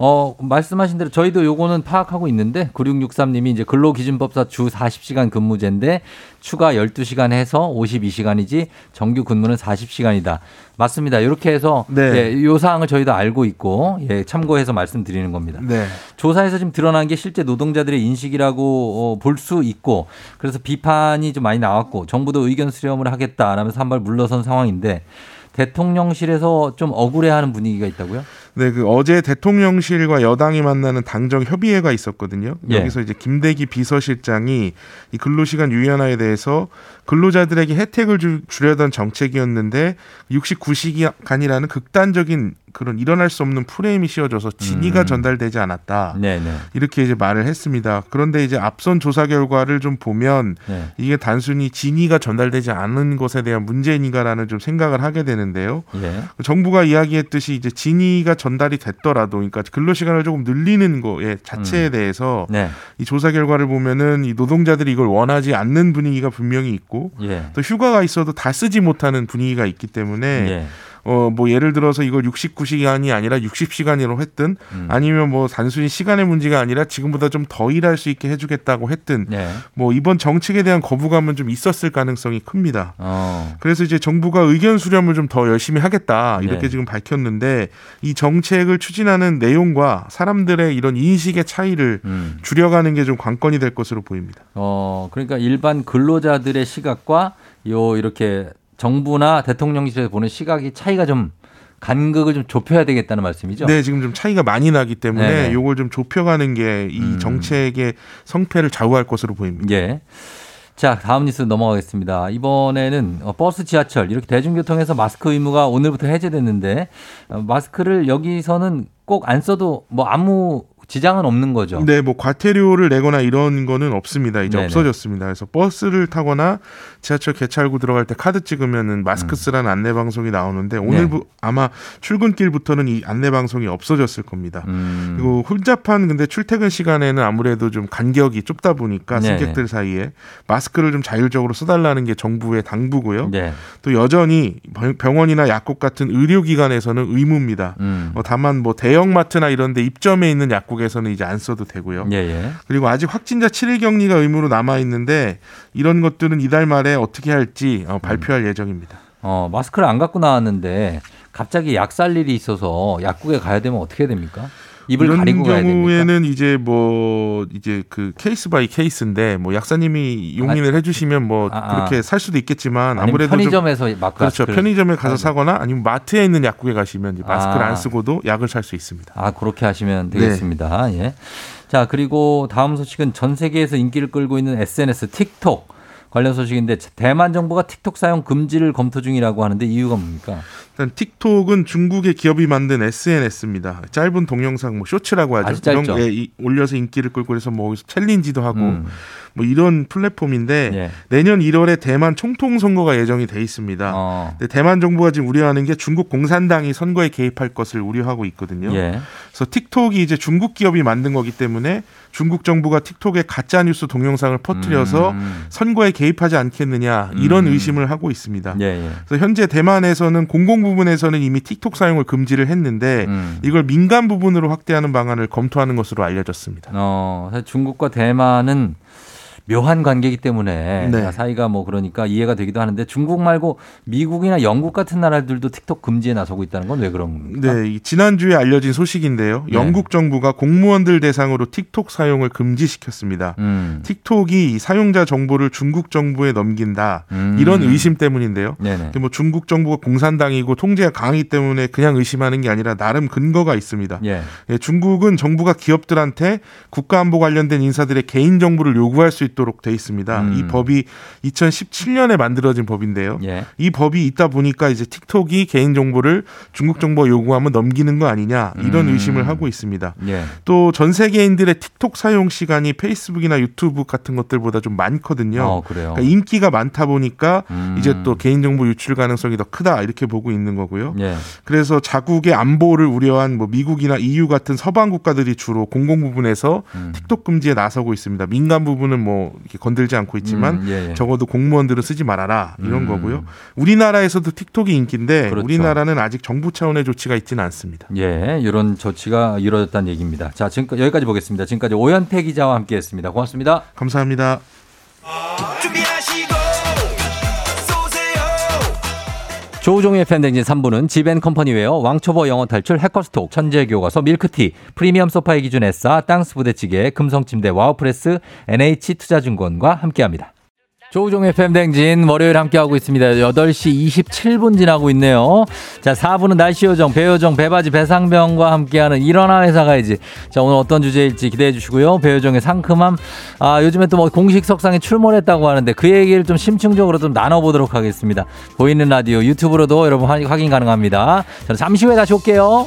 어, 말씀하신 대로 저희도 요거는 파악하고 있는데 9663님이 이제 근로기준법사 주 40시간 근무제인데 추가 12시간 해서 52시간이지 정규 근무는 40시간이다. 맞습니다. 이렇게 해서 네. 예, 요 사항을 저희도 알고 있고 예, 참고해서 말씀드리는 겁니다. 네. 조사에서 지금 드러난 게 실제 노동자들의 인식이라고 어, 볼수 있고 그래서 비판이 좀 많이 나왔고 정부도 의견 수렴을 하겠다라면서 한 발 물러선 상황인데 대통령실에서 좀 억울해하는 분위기가 있다고요? 네, 그 어제 대통령실과 여당이 만나는 당정 협의회가 있었거든요. 예. 여기서 이제 김대기 비서실장이 이 근로시간 유연화에 대해서 근로자들에게 혜택을 주, 주려던 정책이었는데 69시간이라는 극단적인 그런 일어날 수 없는 프레임이 씌워져서 진위가 음. 전달되지 않았다. 네네. 이렇게 이제 말을 했습니다. 그런데 이제 앞선 조사 결과를 좀 보면 네. 이게 단순히 진위가 전달되지 않은 것에 대한 문제인가라는 좀 생각을 하게 되는데요. 예. 정부가 이야기했듯이 이제 진위가 전 달이 됐더라도, 그러니까 근로 시간을 조금 늘리는 거에 자체에 대해서 네. 이 조사 결과를 보면은 이 노동자들이 이걸 원하지 않는 분위기가 분명히 있고 예. 또 휴가가 있어도 다 쓰지 못하는 분위기가 있기 때문에 예. 어 뭐 예를 들어서 이걸 69시간이 아니라 60시간으로 했든 음. 아니면 뭐 단순히 시간의 문제가 아니라 지금보다 좀 더 일할 수 있게 해주겠다고 했든 네. 뭐 이번 정책에 대한 거부감은 좀 있었을 가능성이 큽니다. 어. 그래서 이제 정부가 의견 수렴을 좀 더 열심히 하겠다 이렇게 네. 지금 밝혔는데 이 정책을 추진하는 내용과 사람들의 이런 인식의 차이를 음. 줄여가는 게 좀 관건이 될 것으로 보입니다. 어, 그러니까 일반 근로자들의 시각과 요 이렇게 정부나 대통령실에서 보는 시각이 차이가 좀 간극을 좀 좁혀야 되겠다는 말씀이죠. 네, 지금 좀 차이가 많이 나기 때문에 네네. 요걸 좀 좁혀가는 게이 음. 정책의 성패를 좌우할 것으로 보입니다. 예. 자, 다음 뉴스 넘어가겠습니다. 이번에는 어, 버스, 지하철 이렇게 대중교통에서 마스크 의무가 오늘부터 해제됐는데 어, 마스크를 여기서는 꼭 안 써도 뭐 아무 지장은 없는 거죠. 네, 뭐 과태료를 내거나 이런 거는 없습니다. 이제 네네. 없어졌습니다. 그래서 버스를 타거나 지하철 개찰구 들어갈 때 카드 찍으면은 마스크 쓰라는 안내 방송이 나오는데 오늘 부 아마 출근길부터는 이 안내 방송이 없어졌을 겁니다. 음. 그리고 혼잡한 근데 출퇴근 시간에는 아무래도 좀 간격이 좁다 보니까 네네. 승객들 사이에 마스크를 좀 자율적으로 써달라는 게 정부의 당부고요. 네. 또 여전히 병- 병원이나 약국 같은 의료기관에서는 의무입니다. 음. 어, 다만 뭐 대형마트나 이런데 입점해 있는 약국 에서는 이제 안 써도 되고요. 예, 예. 그리고 아직 확진자 7일 격리가 의무로 남아 있는데 이런 것들은 이달 말에 어떻게 할지 어, 발표할 예정입니다. 어, 마스크를 안 갖고 나왔는데 갑자기 약 살 일이 있어서 약국에 가야 되면 어떻게 됩니까? 입을 이런 가리고 가야 됩니까? 경우에는 이제 뭐 이제 그 case by case인데 뭐 약사님이 용인을 해주시면 뭐 아, 아. 그렇게 살 수도 있겠지만 아무래도 좀 편의점에서 마스크 그렇죠 편의점에 가서 사거나 아니면 마트에 있는 약국에 가시면 이제 마스크를 아. 안 쓰고도 약을 살 수 있습니다. 아, 그렇게 하시면 네. 되겠습니다. 예. 자, 그리고 다음 소식은 전 세계에서 인기를 끌고 있는 SNS 틱톡 관련 소식인데 대만 정부가 틱톡 사용 금지를 검토 중이라고 하는데 이유가 뭡니까? 일단 틱톡은 중국의 기업이 만든 SNS입니다. 짧은 동영상 뭐 쇼츠라고 하죠. 이런 이- 올려서 인기를 끌고 그래서 뭐 챌린지도 하고 음. 뭐 이런 플랫폼인데 예. 내년 1월에 대만 총통 선거가 예정이 돼 있습니다. 어. 근데 대만 정부가 지금 우려하는 게 중국 공산당이 선거에 개입할 것을 우려하고 있거든요. 예. 그래서 틱톡이 이제 중국 기업이 만든 거기 때문에 중국 정부가 틱톡에 가짜 뉴스 동영상을 퍼뜨려서 음. 선거에 개입하지 않겠느냐 이런 음. 의심을 하고 있습니다. 예, 예. 그래서 현재 대만에서는 공공 부분에서는 이미 틱톡 사용을 금지를 했는데 음. 이걸 민간 부분으로 확대하는 방안을 검토하는 것으로 알려졌습니다. 어, 중국과 대만은 묘한 관계이기 때문에 네. 사이가 뭐 그러니까 이해가 되기도 하는데 중국 말고 미국이나 영국 같은 나라들도 틱톡 금지에 나서고 있다는 건 왜 그런 겁니까? 네, 이 지난주에 알려진 소식인데요. 네. 영국 정부가 공무원들 대상으로 틱톡 사용을 금지시켰습니다. 음. 틱톡이 이 사용자 정보를 중국 정부에 넘긴다. 음. 이런 의심 때문인데요. 네네. 뭐 중국 정부가 공산당이고 통제가 강하기 때문에 그냥 의심하는 게 아니라 나름 근거가 있습니다. 예. 예, 중국은 정부가 기업들한테 국가안보 관련된 인사들의 개인 정보를 요구할 수 있도록 돼 있습니다. 음. 이 법이 2017년에 만들어진 법인데요. 예. 이 법이 있다 보니까 이제 틱톡이 개인 정보를 중국 정부가 요구하면 넘기는 거 아니냐 이런 음. 의심을 하고 있습니다. 예. 또전 세계인들의 틱톡 사용 시간이 페이스북이나 유튜브 같은 것들보다 좀 많거든요. 어. 그러니까 인기가 많다 보니까 음. 이제 또 개인 정보 유출 가능성이 더 크다 이렇게 보고 있는 거고요. 예. 그래서 자국의 안보를 우려한 뭐 미국이나 EU 같은 서방 국가들이 주로 공공 부분에서 음. 틱톡 금지에 나서고 있습니다. 민간 부분은 뭐 이렇게 건들지 않고 있지만 음, 예, 예. 적어도 공무원들은 쓰지 말아라 이런 음. 거고요. 우리나라에서도 틱톡이 인기인데 그렇죠. 우리나라는 아직 정부 차원의 조치가 있지는 않습니다. 예, 이런 조치가 이루어졌다는 얘기입니다. 자, 지금까지 여기까지 보겠습니다. 지금까지 오현태 기자와 함께했습니다. 고맙습니다. 감사합니다. 조우종의 펨댕진 3부는 지벤컴퍼니웨어, 왕초보 영어 탈출, 해커스톡, 천재교과서, 밀크티, 프리미엄 소파의 기준 에싸, 땅스 부대찌개, 금성침대, 와우프레스, NH투자증권과 함께합니다. 조우종의 팬댕진 월요일 함께하고 있습니다. 8시 27분 지나고 있네요. 자, 4부는 날씨 요정, 배요정, 배바지, 배상병과 함께하는 일어나 회사 가야지. 자, 오늘 어떤 주제일지 기대해 주시고요. 배요정의 상큼함. 아, 요즘에 또 뭐 공식 석상에 출몰했다고 하는데 그 얘기를 좀 심층적으로 좀 나눠보도록 하겠습니다. 보이는 라디오 유튜브로도 여러분 확- 확인 가능합니다. 저는 잠시 후에 다시 올게요.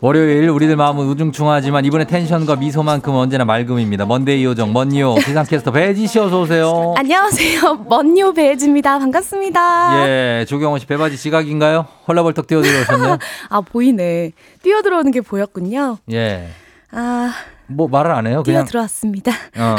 월요일 우리들 마음은 우중충하지만 이번에 텐션과 미소만큼 언제나 맑음입니다. 먼데이 요정 먼요 기상캐스터 배지 씨 어서 오세요. 안녕하세요. 먼요 배지입니다. 반갑습니다. 예, 조경호 씨 배바지 지각인가요? 헐레벌떡 뛰어들어오셨네요. 아, 보이네. 뛰어들어오는 게 보였군요. 예, 아, 뭐 말을 안 해요. 그냥 뛰어들어왔습니다. 어,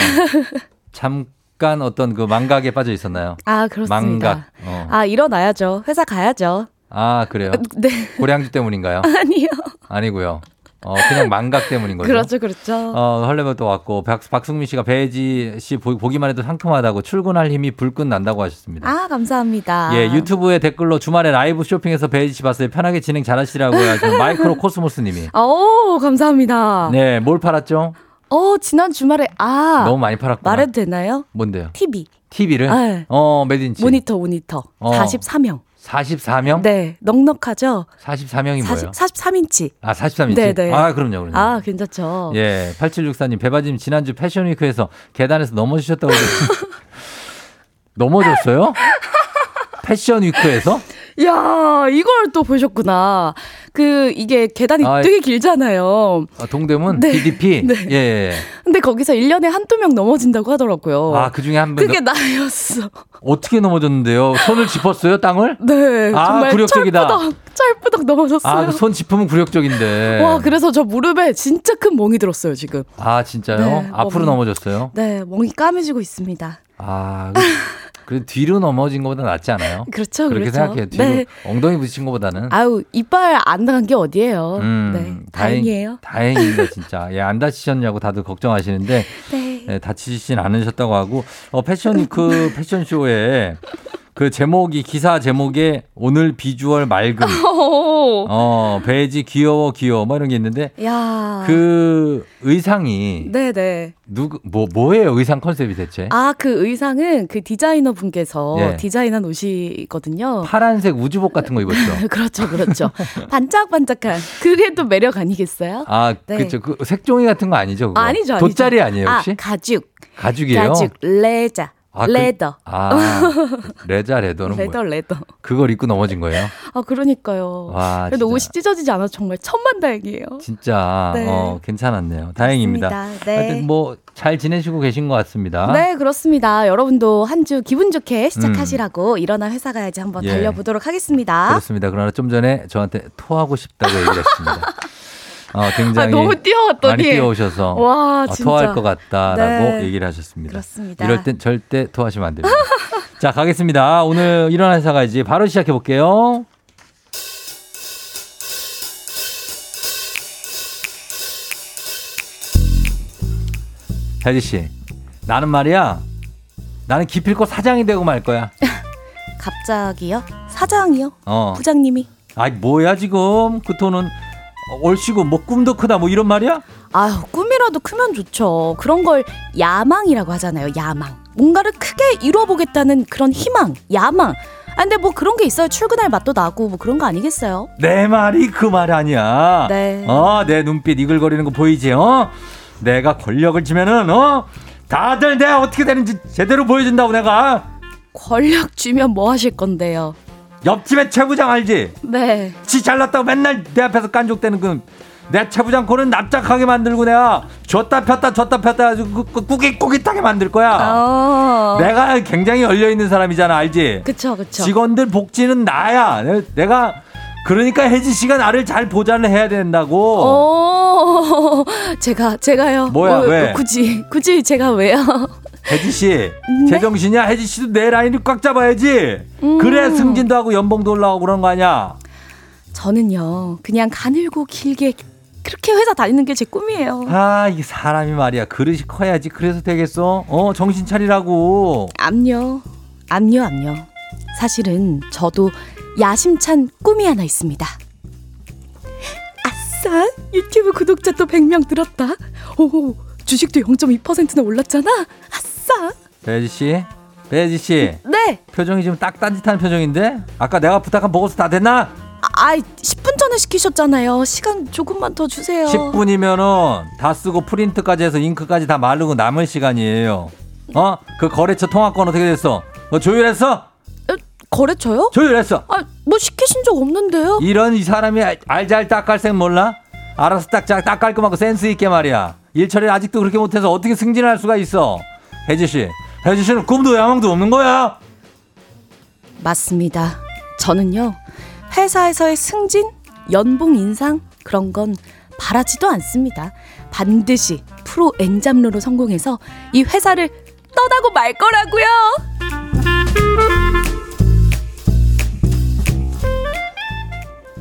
잠깐 어떤 그 망각에 빠져 있었나요? 아, 그렇습니다. 망각. 어. 아, 일어나야죠. 회사 가야죠. 아 그래요? 네. 고량주 때문인가요? 아니요. 아니고요. 어, 그냥 망각 때문인 거죠. 그렇죠, 그렇죠. 어, 헐레벌 또 왔고 박, 박승민 씨가 배지 씨 보, 보기만 해도 상큼하다고 출근할 힘이 불끈 난다고 하셨습니다. 아, 감사합니다. 예, 유튜브에 댓글로 주말에 라이브 쇼핑에서 배혜지 씨 봤어요. 편하게 진행 잘 하시라고요. 하시는 마이크로 코스모스 님이. 오, 감사합니다. 네, 뭘 팔았죠? 어, 지난 주말에 아, 너무 많이 팔았구나. 말해도 되나요? 뭔데요? TV. TV를? 네. 어, 몇인치? 모니터, 모니터. 어. 44명. 44명? 네, 넉넉하죠? 44명이 뭐예요? 43인치. 아, 43인치? 네, 네. 아, 그럼요, 그럼요. 아, 괜찮죠. 예, 8764님, 배바님 지난주 패션 위크에서 계단에서 넘어지셨다고 넘어졌어요? 패션 위크에서? 야, 이걸 또 보셨구나. 그 이게 계단이 아, 되게 길잖아요. 아, 동대문 네. DDP? 네. 예, 예. 근데 거기서 1년에 한두 명 넘어진다고 하더라고요. 아, 그 중에 한 명. 그게 나였어. 어떻게 넘어졌는데요? 손을 짚었어요, 땅을? 네. 아, 정말 굴욕적이다. 찰부덕, 찰부덕 넘어졌어요. 아, 손 짚으면 굴욕적인데. 와, 그래서 저 무릎에 진짜 큰 멍이 들었어요, 지금. 아, 진짜요? 네, 앞으로 멍이. 넘어졌어요? 네, 멍이 까매지고 있습니다. 아, 그, 그래도 뒤로 넘어진 것보다 낫지 않아요? 그렇죠, 그렇게 그렇죠. 생각해요. 뒤로 네. 엉덩이 부딪힌 것보다는. 아유, 이빨 안 나간 게 어디예요. 음, 네, 다행- 다행 이에요. 다행입니다, 진짜. 예, 안 다치셨냐고 다들 걱정하시는데, 네. 예, 다치진 않으셨다고 하고, 어, 패션위크 패션쇼에 그 제목이, 기사 제목에 오늘 비주얼 맑음, 어, 배지 귀여워, 귀여워, 뭐 이런 게 있는데, 야. 그 의상이, 네네. 누구, 뭐, 뭐예요, 의상 컨셉이 대체? 아, 그 의상은 그 디자이너 분께서 예. 디자인한 옷이거든요. 파란색 우주복 같은 거 입었죠? 그렇죠, 그렇죠. 반짝반짝한. 그게 또 매력 아니겠어요? 아, 네. 그쵸. 그 색종이 같은 거 아니죠? 그거? 아니죠, 아니죠. 돗자리 아니에요, 혹시? 아, 가죽. 가죽이에요? 가죽, 레자. 아, 그- 레더. 아, 레자 레더는 레더, 뭐예요? 레더. 그걸 입고 넘어진 거예요? 아, 그러니까요. 와, 그래도 진짜. 옷이 찢어지지 않아서 정말 천만다행이에요. 진짜 네. 어, 괜찮았네요. 다행입니다. 네. 하여튼 뭐 잘 지내시고 계신 것 같습니다. 네, 그렇습니다. 여러분도 한 주 기분 좋게 시작하시라고 일어나 회사 가야지 한번 음. 예. 달려보도록 하겠습니다. 그렇습니다. 그러나 좀 전에 저한테 토하고 싶다고 얘기를 했습니다. 어, 굉장히 아, 너무 뛰어왔더니. 많이 뛰어오셔서 와, 어, 진짜. 토할 것 같다라고 네. 얘기를 하셨습니다. 그렇습니다. 이럴 땐 절대 토하시면 안 됩니다. 자, 가겠습니다. 오늘 일어나 회사 가야지 바로 시작해 볼게요. 혜지 씨, 나는 말이야. 나는 기필코 사장이 되고 말 거야. 갑자기요? 사장이요? 어. 부장님이? 아이 뭐야 지금 그 톤은 얼씨구 뭐 꿈도 크다 뭐 이런 말이야? 아유, 꿈이라도 크면 좋죠. 그런 걸 야망이라고 하잖아요. 야망. 뭔가를 크게 이뤄보겠다는 그런 희망, 야망. 아, 근데 뭐 그런 게 있어요. 출근할 맛도 나고 뭐 그런 거 아니겠어요? 내 말이 그 말 아니야. 네. 어, 내 눈빛 이글거리는 거 보이지? 어? 내가 권력을 쥐면은 어? 다들 내가 어떻게 되는지 제대로 보여준다고 내가. 권력 쥐면 뭐 하실 건데요? 옆집에 최부장 알지? 네. 지 잘났다고 맨날 내 앞에서 깐족대는 그 내 최부장 코는 납작하게 만들고 내가 줬다 폈다 줬다 폈다 아주 그- 그 꾸깃꾸깃하게 만들 거야. 어. 내가 굉장히 열려 있는 사람이잖아, 알지? 그쵸, 그쵸. 직원들 복지는 나야. 내- 내가 그러니까 혜지 씨가 나를 잘 보좌를 해야 된다고. 어, 제가, 제가요. 뭐야, 어, 왜? 굳이, 굳이 제가 왜요? 혜지 씨, 네? 제정신이야? 혜지 씨도 내 라인을 꽉 잡아야지. 음. 그래 승진도 하고 연봉도 올라가고 그런 거 아니야? 저는요, 그냥 가늘고 길게 그렇게 회사 다니는 게 제 꿈이에요. 아, 이 사람이 말이야. 그릇이 커야지. 그래서 되겠어? 어, 정신 차리라고. 암요, 암요, 암요. 사실은 저도 야심찬 꿈이 하나 있습니다. 아싸! 유튜브 구독자 또 100명 늘었다. 오, 주식도 0.2%나 올랐잖아. 아싸! 배지 씨, 배지 씨. 네. 표정이 지금 딱 딴짓하는 표정인데? 아까 내가 부탁한 보고서 다 됐나? 아, 10분 전에 시키셨잖아요. 시간 조금만 더 주세요. 10분이면은 다 쓰고 프린트까지 해서 잉크까지 다 마르고 남을 시간이에요. 어? 그 거래처 통화권 어떻게 됐어? 너 조율했어? 거래처요? 조율했어. 아, 뭐 시키신 적 없는데요? 이런 이 사람이 알- 알잘 딱갈색 몰라? 알아서 딱, 딱, 딱 깔끔하고 센스 있게 말이야. 일 처리를 아직도 그렇게 못해서 어떻게 승진할 수가 있어? 혜지 씨, 혜지 씨는 꿈도 야망도 없는 거야. 맞습니다. 저는요, 회사에서의 승진, 연봉 인상, 그런 건 바라지도 않습니다. 반드시 프로 엔잡러로 성공해서 이 회사를 떠나고 말 거라고요!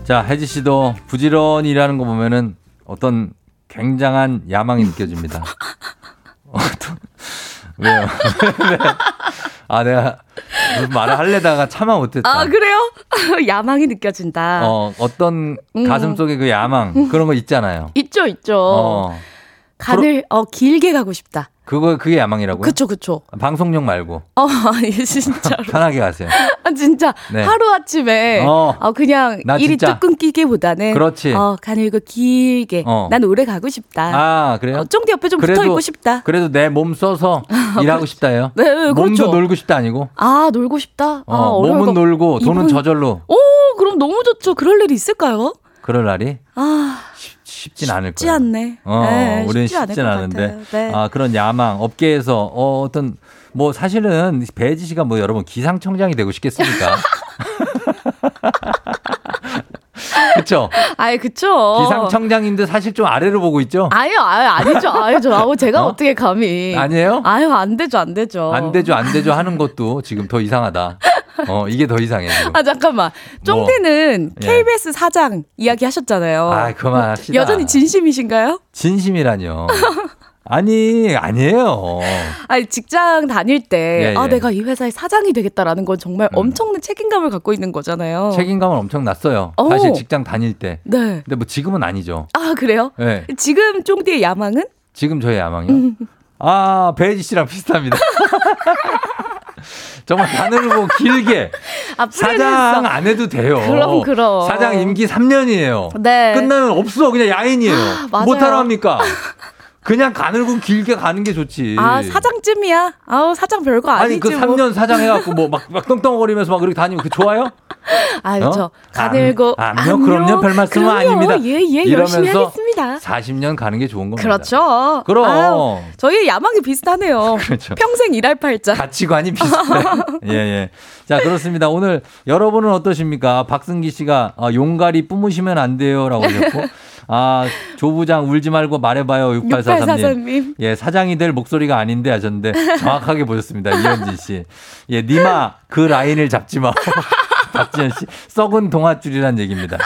자, 혜지 씨도 부지런히 일하는 거 보면은 어떤 굉장한 야망이 느껴집니다. 어떤, 왜요? 왜? 아, 내가 말을 하려다가 참아 못했다. 아, 그래요? 야망이 느껴진다. 어, 어떤 음. 가슴 속에 그 야망, 그런 거 있잖아요. 있죠, 있죠. 어, 간을 어, 길게 가고 싶다. 그거, 그게 야망이라고요? 그쵸, 그쵸. 방송용 말고. 어, 아니, 진짜로. 편하게 가세요. 아, 진짜 네. 하루 아침에 어. 어. 그냥 나 일이 진짜. 뚝 끊기기보다는 그렇지. 어, 가늘고 길게 어. 난 오래 가고 싶다. 아, 그래요? 어, 쫑디 옆에 좀 붙어 있고 싶다. 그래도 내 몸 써서 일하고 싶다요. 네, 네, 몸도 그렇죠. 놀고 싶다 아니고. 아, 놀고 싶다. 어, 아, 몸은 거- 놀고 돈은 이분- 저절로. 오, 그럼 너무 좋죠. 그럴 일이 있을까요? 그럴 날이 아, 쉽진 않을 쉽지 거예요. 않네. 어, 네, 우리는 쉽지 쉽진 것 않은데. 네. 아, 그런 야망, 업계에서 어, 어떤 뭐 사실은 배지 씨가 뭐 여러분 기상청장이 되고 싶겠습니까? 그렇죠? 아이, 그쵸. 기상청장인데 사실 좀 아래로 보고 있죠? 아유, 아유, 아니죠. 아니죠. 아우, 제가 어? 어? 떻게 감히. 아니에요? 아유, 안 되죠, 안 되죠. 안 되죠, 안 되죠 하는 것도 지금 더 이상하다. 어, 이게 더 이상해 지금. 아, 잠깐만. 쫑디는 예. KBS 사장 이야기 하셨잖아요. 아, 그만합시다. 여전히 진심이신가요? 진심이라뇨. 아니, 아니에요. 아니, 직장 다닐 때, 예, 아, 예. 음. 내가 이 회사의 사장이 되겠다라는 건 정말 엄청난 책임감을 갖고 있는 거잖아요. 책임감은 엄청 났어요. 어. 사실 직장 다닐 때. 네. 근데 뭐 지금은 아니죠. 아, 그래요? 네. 지금 쫑디의 야망은? 지금 저의 야망이요? 아, 배지 씨랑 비슷합니다. 정말 가늘고 길게 아, 사장. 안 해도 돼요. 그럼, 그럼. 사장 임기 3년이에요. 네. 끝나면 없어. 그냥 야인이에요. 맞아요. 못하러 합니까? 그냥 가늘고 길게 가는 게 좋지. 아, 사장쯤이야? 아우, 사장 별거 아니지. 아니 그 뭐. 3년 사장 해갖고 뭐 막 막 떵떵거리면서 막 그렇게 다니면 그 좋아요? 아, 어? 저 가늘고. 암- 암요, 그럼요, 별 말씀은. 아닙니다. 예, 예, 열심히 이러면서 하겠습니다. 40년 가는 게 좋은 겁니다. 그렇죠. 그럼. 아유, 저희 야망이 비슷하네요. 그렇죠. 평생 일할 팔자. 가치관이 비슷해. 예, 예. 자, 그렇습니다. 오늘 여러분은 어떠십니까? 박승기 씨가 아, 용가리 뿜으시면 안 돼요. 라고 하셨고. 아, 조 부장 울지 말고 말해봐요. 6843님. 6843님. 예, 사장이 될 목소리가 아닌데 하셨는데 정확하게 보셨습니다. 이현진 씨. 예, 니마 그 라인을 잡지 마. 박지현 씨. 썩은 동아줄이란 얘기입니다.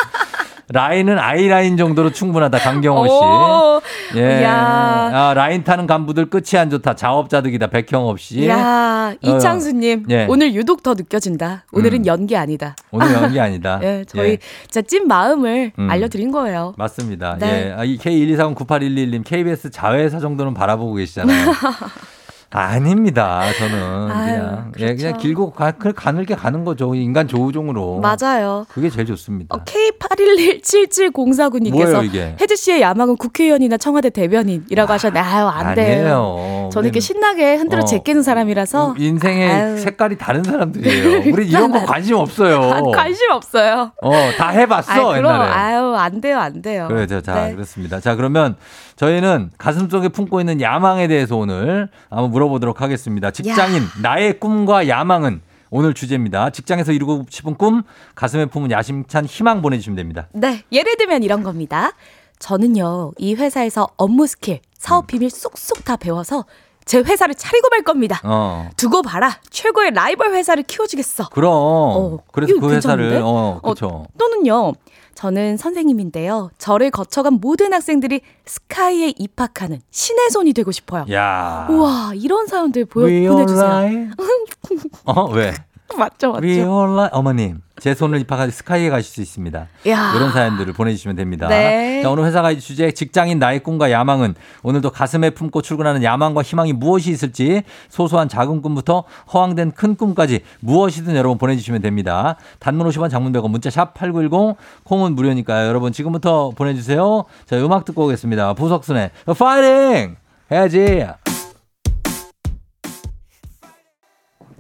라인은 아이라인 정도로 충분하다. 강경호 오, 씨. 예. 야. 아, 라인 타는 간부들 끝이 안 좋다. 자업자득이다. 백형업 씨. 야, 이창수님. 예. 오늘 유독 더 느껴진다. 오늘은 음. 연기 아니다. 오늘 연기 아니다. 예, 저희 예, 진짜 찐 마음을 음. 알려 드린 거예요. 맞습니다. 네. 예. 아, 이 K1239811님 KBS 자회사 정도는 바라보고 계시잖아요. 아닙니다. 저는 아유, 그냥 예, 그냥 그렇죠. 길고 가, 그냥 가늘게 가는 거죠. 인간 조우종으로. 맞아요. 그게 제일 좋습니다. 어, K81177049님께서 뭐예요, 이게? 혜지 씨의 야망은 국회의원이나 청와대 대변인이라고 하셨는데 아유 안 돼요. 아니에요. 저는 이렇게 신나게 흔들어 어, 제끼는 사람이라서 인생의 아유. 색깔이 다른 사람들이에요. 우리 이런 거 관심 없어요. 아, 관심 없어요. 어, 다 해봤어 아유, 그럼 옛날에. 아유 안 돼요 안 돼요. 그렇죠. 자, 네. 그렇습니다. 자, 그러면 저희는 가슴속에 품고 있는 야망에 대해서 오늘 한번 물어보도록 하겠습니다. 직장인, 나의 꿈과 야망은 오늘 주제입니다. 직장에서 이루고 싶은 꿈, 가슴에 품은 야심찬 희망 보내주시면 됩니다. 네, 예를 들면 이런 겁니다. 저는요, 이 회사에서 업무 스킬, 사업 비밀 쏙쏙 다 배워서 제 회사를 차리고 말 겁니다. 어. 두고 봐라. 최고의 라이벌 회사를 키워주겠어. 그럼. 그래서 이거 그 회사를, 괜찮은데? 어, 그쵸. 또는요, 저는 선생님인데요. 저를 거쳐간 모든 학생들이 스카이에 입학하는 신의 손이 되고 싶어요. 야. 우와, 이런 사연들 보여, 보내주세요. 어, 왜? 맞죠, 맞죠. We online? 어머님, 제 손을 입학하시 스카이에 가실 수 있습니다. 야. 이런 사연들을 보내주시면 됩니다. 네. 자, 오늘 회사가 주제 직장인 나의 꿈과 야망은 오늘도 가슴에 품고 출근하는 야망과 희망이 무엇이 있을지 소소한 작은 꿈부터 허황된 큰 꿈까지 무엇이든 여러분 보내주시면 됩니다. 단문 50원 장문 100원 문자 샵 8910 콩은 무료니까요. 여러분 지금부터 보내주세요. 자 음악 듣고 오겠습니다. 부석순의 파이팅 해야지.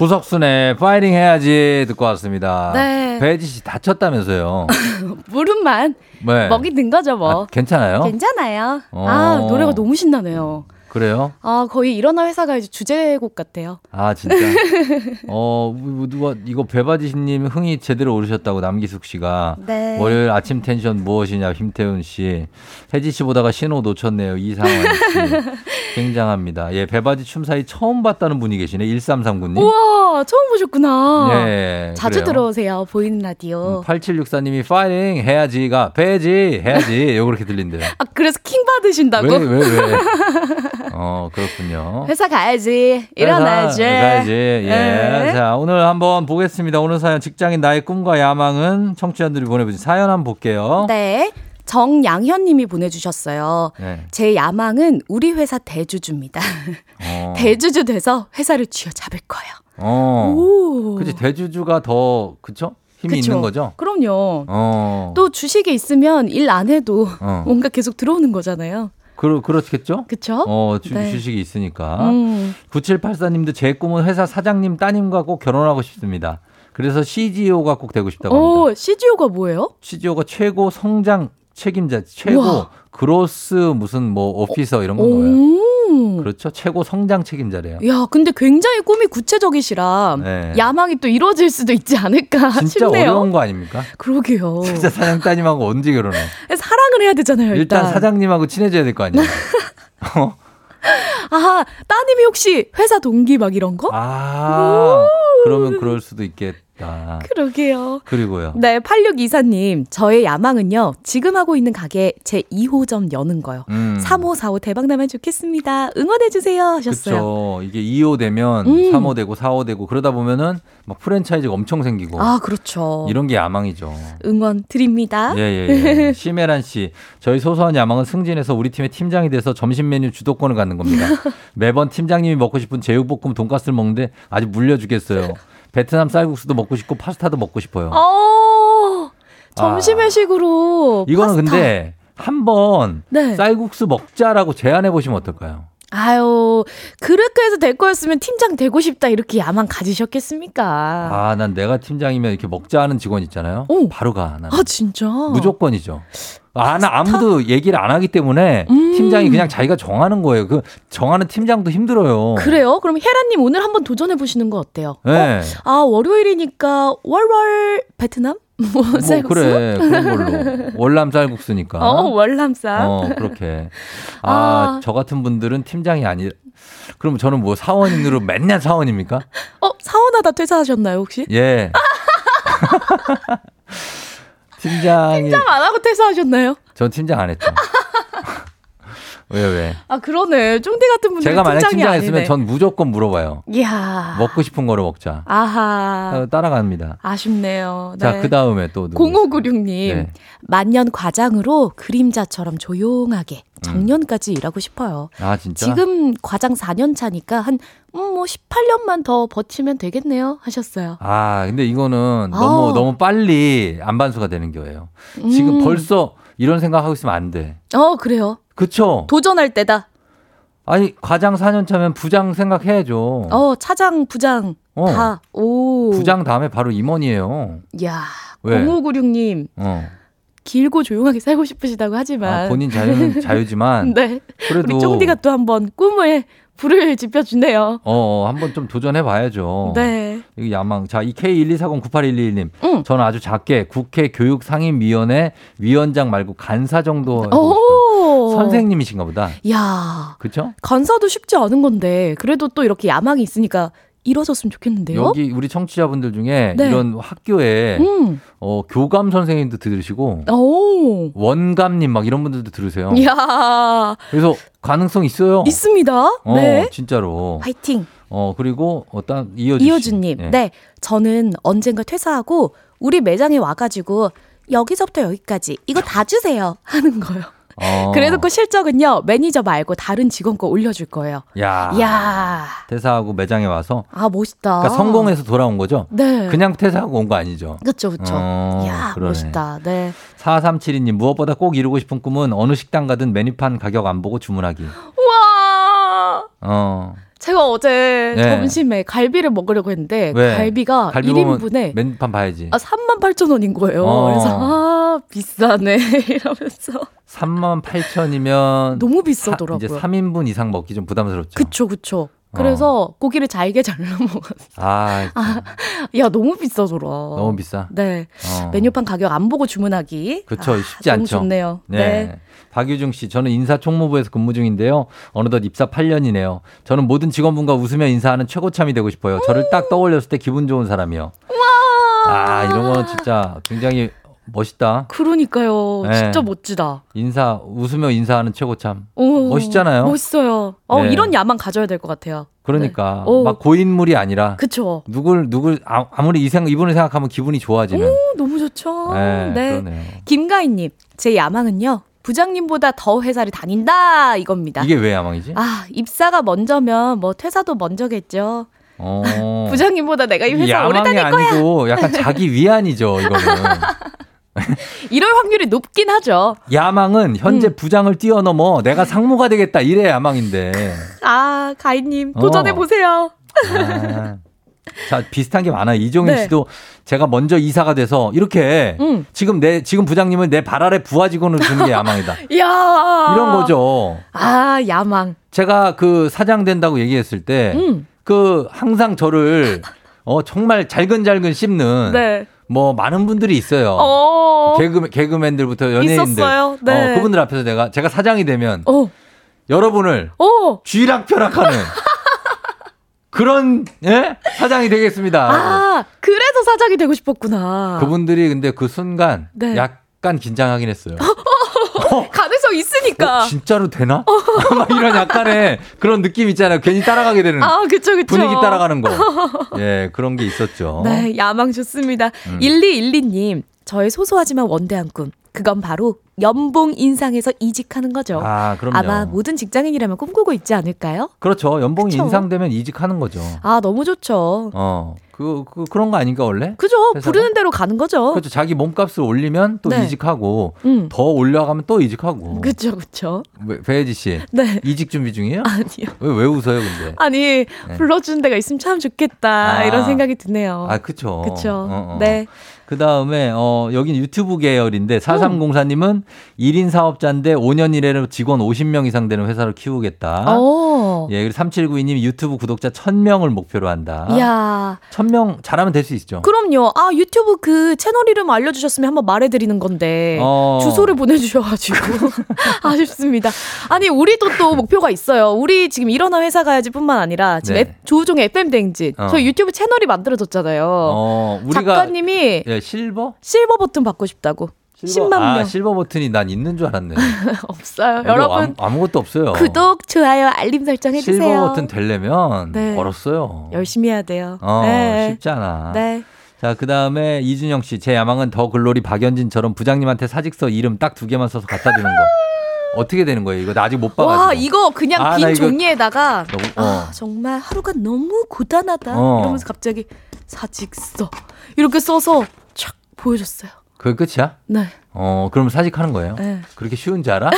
부석순의 파이팅 해야지 듣고 왔습니다. 네. 배지 씨 다쳤다면서요. 무릎만 네. 먹이 든 거죠 뭐. 아, 괜찮아요? 괜찮아요. 어. 아 노래가 너무 신나네요. 그래요? 아 거의 일어나 회사가 이제 주제곡 같아요. 아 진짜. 어 뭐, 누가 이거 배바지님 흥이 제대로 오르셨다고 남기숙 씨가 네. 월요일 아침 텐션 무엇이냐 김태훈 씨 혜지 씨 보다가 신호 놓쳤네요 이상환 씨 굉장합니다. 예 배바지 춤 사이 처음 봤다는 분이 계시네 1339님. 우와 처음 보셨구나. 예, 자주 그래요. 음, 들어오세요 보이는 라디오. 8764님이 파이팅 해야지가 배지 해야지 요 그렇게 들린대요. 아 그래서 킹 받으신다고? 왜 왜 왜? 어 그렇군요. 회사 가야지 일어나야지. 회사 가야지. 예. 네. 자, 오늘 한번 보겠습니다. 오늘 사연 직장인 나의 꿈과 야망은 청취자들이 보내주신 사연 한번 볼게요. 네. 정양현 님이 보내주셨어요. 네. 제 야망은 우리 회사 대주주입니다. 어. 대주주 돼서 회사를 쥐어잡을 거예요. 어. 오. 그치 대주주가 더 그쵸? 힘이 그쵸? 있는 거죠? 그럼요. 어. 또 주식이 있으면 일 안 해도 어. 뭔가 계속 들어오는 거잖아요. 그, 그렇겠죠? 그쵸? 어, 주, 네. 주식이 있으니까. 음. 9784님도 제 꿈은 회사 사장님 따님과 꼭 결혼하고 싶습니다. 그래서 CGO가 꼭 되고 싶다고 합니다. 오, CGO가 뭐예요? CGO가 최고 성장 책임자, 최고 우와. 그로스 무슨 뭐 오피서 이런 건 거예요. 오. 그렇죠. 최고 성장 책임자래요. 야, 근데 굉장히 꿈이 구체적이시라 네. 야망이 또 이루어질 수도 있지 않을까 진짜 싶네요. 어려운 거 아닙니까? 그러게요. 진짜 사장 따님하고 언제 결혼해? 사랑을 해야 되잖아요, 일단. 일단 사장님하고 친해져야 될 거 아니에요. 어? 아, 따님이 혹시 회사 동기 막 이런 거? 아, 그러면 그럴 수도 있겠다. 그러게요. 그리고요. 네, 8624님. 저의 야망은요, 지금 하고 있는 가게 제 2호점 여는 거요. 음. 3545 대박 나면 좋겠습니다. 응원해주세요. 하셨어요. 그렇죠. 이게 2호 되면 음. 3호 되고 4호 되고 그러다 보면은 막 프랜차이즈가 엄청 생기고 아, 그렇죠. 이런 게 야망이죠. 응원 드립니다. 예, 예, 예. 심혜란 씨. 저희 소소한 야망은 승진해서 우리 팀의 팀장이 돼서 점심 메뉴 주도권을 갖는 겁니다. 매번 팀장님이 먹고 싶은 제육볶음 돈가스를 먹는데 아주 물려 주겠어요. 베트남 쌀국수도 먹고 싶고 파스타도 먹고 싶어요. 어, 점심 회식으로. 이거는 파스타. 근데 한번 네. 쌀국수 먹자라고 제안해 보시면 어떨까요? 아유, 그렇게 해서 될 거였으면 팀장 되고 싶다 이렇게 야망 가지셨겠습니까? 아, 난 내가 팀장이면 이렇게 먹자 하는 직원 있잖아요. 바로 가. 나는. 아, 진짜? 무조건이죠. 아, 나 아무도 얘기를 안 하기 때문에 음. 팀장이 그냥 자기가 정하는 거예요. 그 정하는 팀장도 힘들어요. 그래요? 그럼 헤라님 오늘 한번 도전해 보시는 거 어때요? 네. 아 월요일이니까 월월 베트남? 뭐, 뭐 쌀국수? 그래 그런 걸로 월남 쌀국수니까. 어 월남쌈. 어, 그렇게. 아, 아. 저 같은 분들은 팀장이 아니. 그럼 저는 뭐 사원으로 맨날 사원입니까? 어 사원하다 퇴사하셨나요 혹시? 예. 팀장이. 팀장 안 하고 퇴사하셨나요? 전 팀장 안 했죠. 왜 왜? 아 그러네. 쫑디 같은 분들 제가 만약 팀장했으면. 전 무조건 물어봐요. 이야. 먹고 싶은 거로 먹자. 아하. 어, 따라갑니다. 아쉽네요. 네. 자, 그 다음에 또 누구? 0596 님. 네. 만년 과장으로 그림자처럼 조용하게 정년까지 일하고 싶어요. 아, 진짜? 지금 과장 4년 차니까 한, 음, 뭐 18년만 더 버티면 되겠네요. 하셨어요. 아, 근데 이거는 아우. 너무, 너무 빨리 안반수가 되는 거예요. 지금 음. 벌써 이런 생각하고 있으면 안 돼. 어, 그래요. 그쵸? 도전할 때다. 아니, 과장 4년 차면 부장 생각해야죠. 어, 차장, 부장, 어. 다. 오. 부장 다음에 바로 임원이에요. 야 왜? 0596님. 어. 길고 조용하게 살고 싶으시다고 하지만. 아, 본인 자유는 자유지만. 네. 그래도. 우리 쫑디가 또 한번 꿈에 불을 지펴주네요. 어, 한번 좀 도전해 봐야죠. 네. 이거 야망. 자, 이 K124098111님. 응. 저는 아주 작게 국회 교육상임위원회 위원장 말고 간사 정도. 선생님이신가 보다. 야 그쵸? 간사도 쉽지 않은 건데 그래도 또 이렇게 야망이 있으니까 이뤄졌으면 좋겠는데요. 여기 우리 청취자분들 중에 네. 이런 학교에 음. 어, 교감 선생님도 들으시고 오. 원감님 막 이런 분들도 들으세요. 야 그래서 가능성 있어요. 있습니다. 어, 네. 진짜로. 화이팅. 어 그리고 어떤 이효주 씨. 이효주님. 예. 네. 저는 언젠가 퇴사하고 우리 매장에 와가지고 여기서부터 여기까지 이거 다 주세요 하는 거요. 어. 그래놓고 실적은요 매니저 말고 다른 직원 거 올려줄 거예요. 야. 야. 퇴사하고 매장에 와서 아 멋있다. 그러니까 성공해서 돌아온 거죠. 네. 그냥 퇴사하고 온 거 아니죠. 그쵸 그쵸. 어, 야 그러네. 멋있다. 네. 4372님 무엇보다 꼭 이루고 싶은 꿈은 어느 식당 가든 메뉴판 가격 안 보고 주문하기. 와. 어. 제가 어제 네. 점심에 갈비를 먹으려고 했는데 왜? 갈비가 갈비 1인분에 맨판 봐야지. 아, 3만 8천 원인 거예요. 어. 그래서 아 비싸네 이러면서 3만 8천이면 너무 비싸더라고요. 이제 3인분 이상 먹기 좀 부담스럽죠. 그쵸 그쵸. 그래서 고기를 잘게 잘라 먹었어. 아, 아, 야 너무 비싸더라. 너무 비싸. 네. 어. 메뉴판 가격 안 보고 주문하기. 그렇죠. 아, 쉽지 너무 않죠. 좋네요. 네. 네. 박유중 씨, 저는 인사총무부에서 근무 중인데요. 어느덧 입사 8년이네요. 저는 모든 직원분과 웃으며 인사하는 최고참이 되고 싶어요. 저를 딱 떠올렸을 때 기분 좋은 사람이요. 아, 이런 거는 진짜 굉장히 멋있다. 그러니까요. 네. 진짜 멋지다. 인사, 웃으며 인사하는 최고참. 오, 멋있잖아요. 멋있어요. 어, 네. 이런 야망 가져야 될 것 같아요. 그러니까 네. 오. 막 고인물이 아니라 그쵸. 누굴 누굴 아- 아무리 이 생각 이분을 생각하면 기분이 좋아지는. 오, 너무 좋죠. 네, 네. 그러네요. 김가희님, 제 야망은요. 부장님보다 더 회사를 다닌다 이겁니다. 이게 왜 야망이지? 아 입사가 먼저면 뭐 퇴사도 먼저겠죠. 어. 부장님보다 내가 이 회사 오래 다닐 거야. 아니고 약간 자기 위안이죠, 이거는. 이럴 확률이 높긴 하죠. 야망은 현재 음. 부장을 뛰어넘어 내가 상무가 되겠다 이래 야망인데. 아 가희님 어. 도전해 보세요. 아. 자 비슷한 게 많아요. 이종현 네. 씨도 제가 먼저 이사가 돼서 이렇게 음. 지금 내 지금 부장님을 내 발 아래 부하 직원을 주는 게 야망이다. 이야 이런 거죠. 아 야망. 제가 그 사장 된다고 얘기했을 때, 음. 그 항상 저를 어 정말 잘근잘근 씹는 네. 뭐 많은 분들이 있어요. 어. 개그 개그맨들부터 연예인들, 있었어요. 네. 어, 그분들 앞에서 내가 제가 사장이 되면 어. 여러분을 어. 쥐락펴락하는 그런 예 사장이 되겠습니다. 아 그래서 사장이 되고 싶었구나. 그분들이 근데 그 순간 네. 약간 긴장하긴 했어요. 가능성 있으니까. 어, 진짜로 되나? 막 이런 약간의 그런 느낌 있잖아요. 괜히 따라가게 되는 아 그쵸 그쵸. 분위기 따라가는 거. 예, 그런 게 있었죠. 네, 야망 좋습니다. 음. 1212님, 저의 소소하지만 원대한 꿈. 그건 바로 연봉 인상에서 이직하는 거죠. 아, 그럼요. 아마 모든 직장인이라면 꿈꾸고 있지 않을까요? 그렇죠. 연봉이 그쵸. 인상되면 이직하는 거죠. 아, 너무 좋죠. 어, 그, 그 그런 거 아닌가 원래? 그죠? 회사가? 부르는 대로 가는 거죠. 그렇죠. 자기 몸값을 올리면 또 네. 이직하고 음. 더 올려가면 또 이직하고. 그쵸, 그쵸. 왜, 배혜지 씨. 네. 이직 준비 중이에요? 아니요. 왜, 왜 웃어요, 근데? 아니, 불러주는 데가 있으면 참 좋겠다. 아. 이런 생각이 드네요. 아, 그쵸. 그쵸. 어, 어. 네. 그 다음에, 어, 여긴 유튜브 계열인데, 4304님은 1인 사업자인데 5년 이내로 직원 50명 이상 되는 회사를 키우겠다. 오. 예, 그리고 3792님이 유튜브 구독자 1000명을 목표로 한다. 이야. 1000명 잘하면 될 수 있죠. 그럼요. 아, 유튜브 그 채널 이름 알려주셨으면 한번 말해드리는 건데. 어. 주소를 보내주셔가지고. 아쉽습니다. 아니, 우리도 또 목표가 있어요. 우리 지금 일어나 회사 가야지 뿐만 아니라 지금 네. 앱- 조우종의 FM대행진. 어. 저희 유튜브 채널이 만들어졌잖아요. 어. 작가님이 예, 실버? 실버 버튼 받고 싶다고. 실버? 10만 아, 명. 실버 버튼이 난 있는 줄 알았네. 없어요. 여러분. 아무, 것도 없어요. 구독, 좋아요, 알림 설정 해주세요. 실버 버튼 되려면 네. 멀었어요. 열심히 해야 돼요. 어, 네. 쉽지 않아. 네. 자, 그 다음에 이준영 씨, 제 야망은 더 글로리 박연진처럼 부장님한테 사직서 이름 딱 두 개만 써서 갖다 주는 거. 어떻게 되는 거예요? 이거 나 아직 못 봐가지고. 와, 이거 그냥 아, 빈나 이거 종이에다가 너무- 아, 어. 정말 하루가 너무 고단하다. 어. 이러면서 갑자기 사직서 이렇게 써서 촥 보여줬어요. 그게 끝이야? 네. 어, 그럼 사직하는 거예요? 네. 그렇게 쉬운 줄 알아?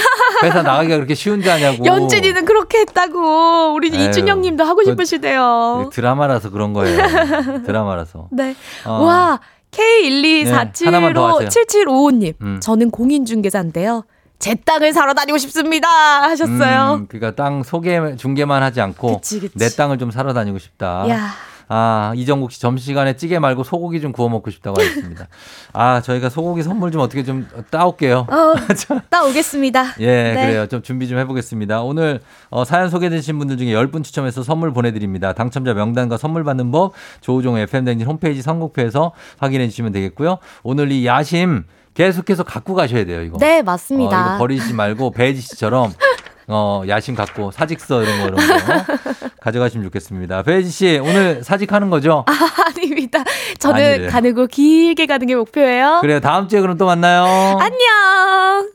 회사 나가기가 그렇게 쉬운 줄 아냐고. 연진이는 그렇게 했다고. 우리 에휴, 이준영 님도 하고 그- 싶으시대요. 드라마라서 그런 거예요. 드라마라서. 네. 어. 와, 네, 하나만 더 하세요. K124757755님. 음. 저는 공인중개사인데요. 제 땅을 사러 다니고 싶습니다. 하셨어요. 음, 그러니까 땅 소개 중개만 하지 않고 그치, 그치. 내 땅을 좀 사러 다니고 싶다. 야. 아, 이정국 씨 점심시간에 찌개 말고 소고기 좀 구워 먹고 싶다고 하셨습니다. 아, 저희가 소고기 선물 좀 어떻게 좀 따올게요. 어, 따오겠습니다. 예, 네. 그래요. 좀 준비 좀 해보겠습니다. 오늘 어, 사연 소개되신 분들 중에 10분 추첨해서 선물 보내드립니다. 당첨자 명단과 선물 받는 법 조우종 FM댕진 홈페이지 선곡표에서 확인해 주시면 되겠고요. 오늘 이 야심 계속해서 갖고 가셔야 돼요. 이거. 네, 어, 맞습니다. 이거 버리지 말고 배지 씨처럼 어, 야심 갖고 사직서 이런 거 이런 거 가져가시면 좋겠습니다. 배지 씨 오늘 사직하는 거죠? 아닙니다. 저는 아니래요. 가늘고 길게 가는 게 목표예요. 그래요. 다음 주에 그럼 또 만나요. 안녕.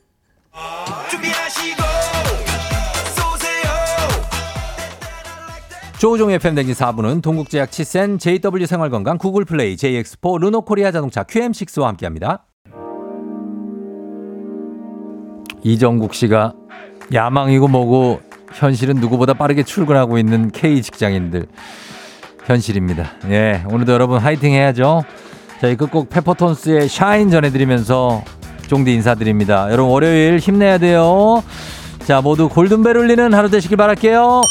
조우종 FM 댕진 4부는 동국제약 치센 JW 생활건강 구글 플레이 JX4 르노코리아 자동차 QM6와 함께합니다. 이정국 씨가 야망이고 뭐고 현실은 누구보다 빠르게 출근하고 있는 K 직장인들. 현실입니다. 예, 오늘도 여러분 화이팅 해야죠. 저희 끝곡 페퍼톤스의 샤인 전해드리면서 쫑디 인사드립니다. 여러분 월요일 힘내야 돼요. 자, 모두 골든벨 울리는 하루 되시길 바랄게요.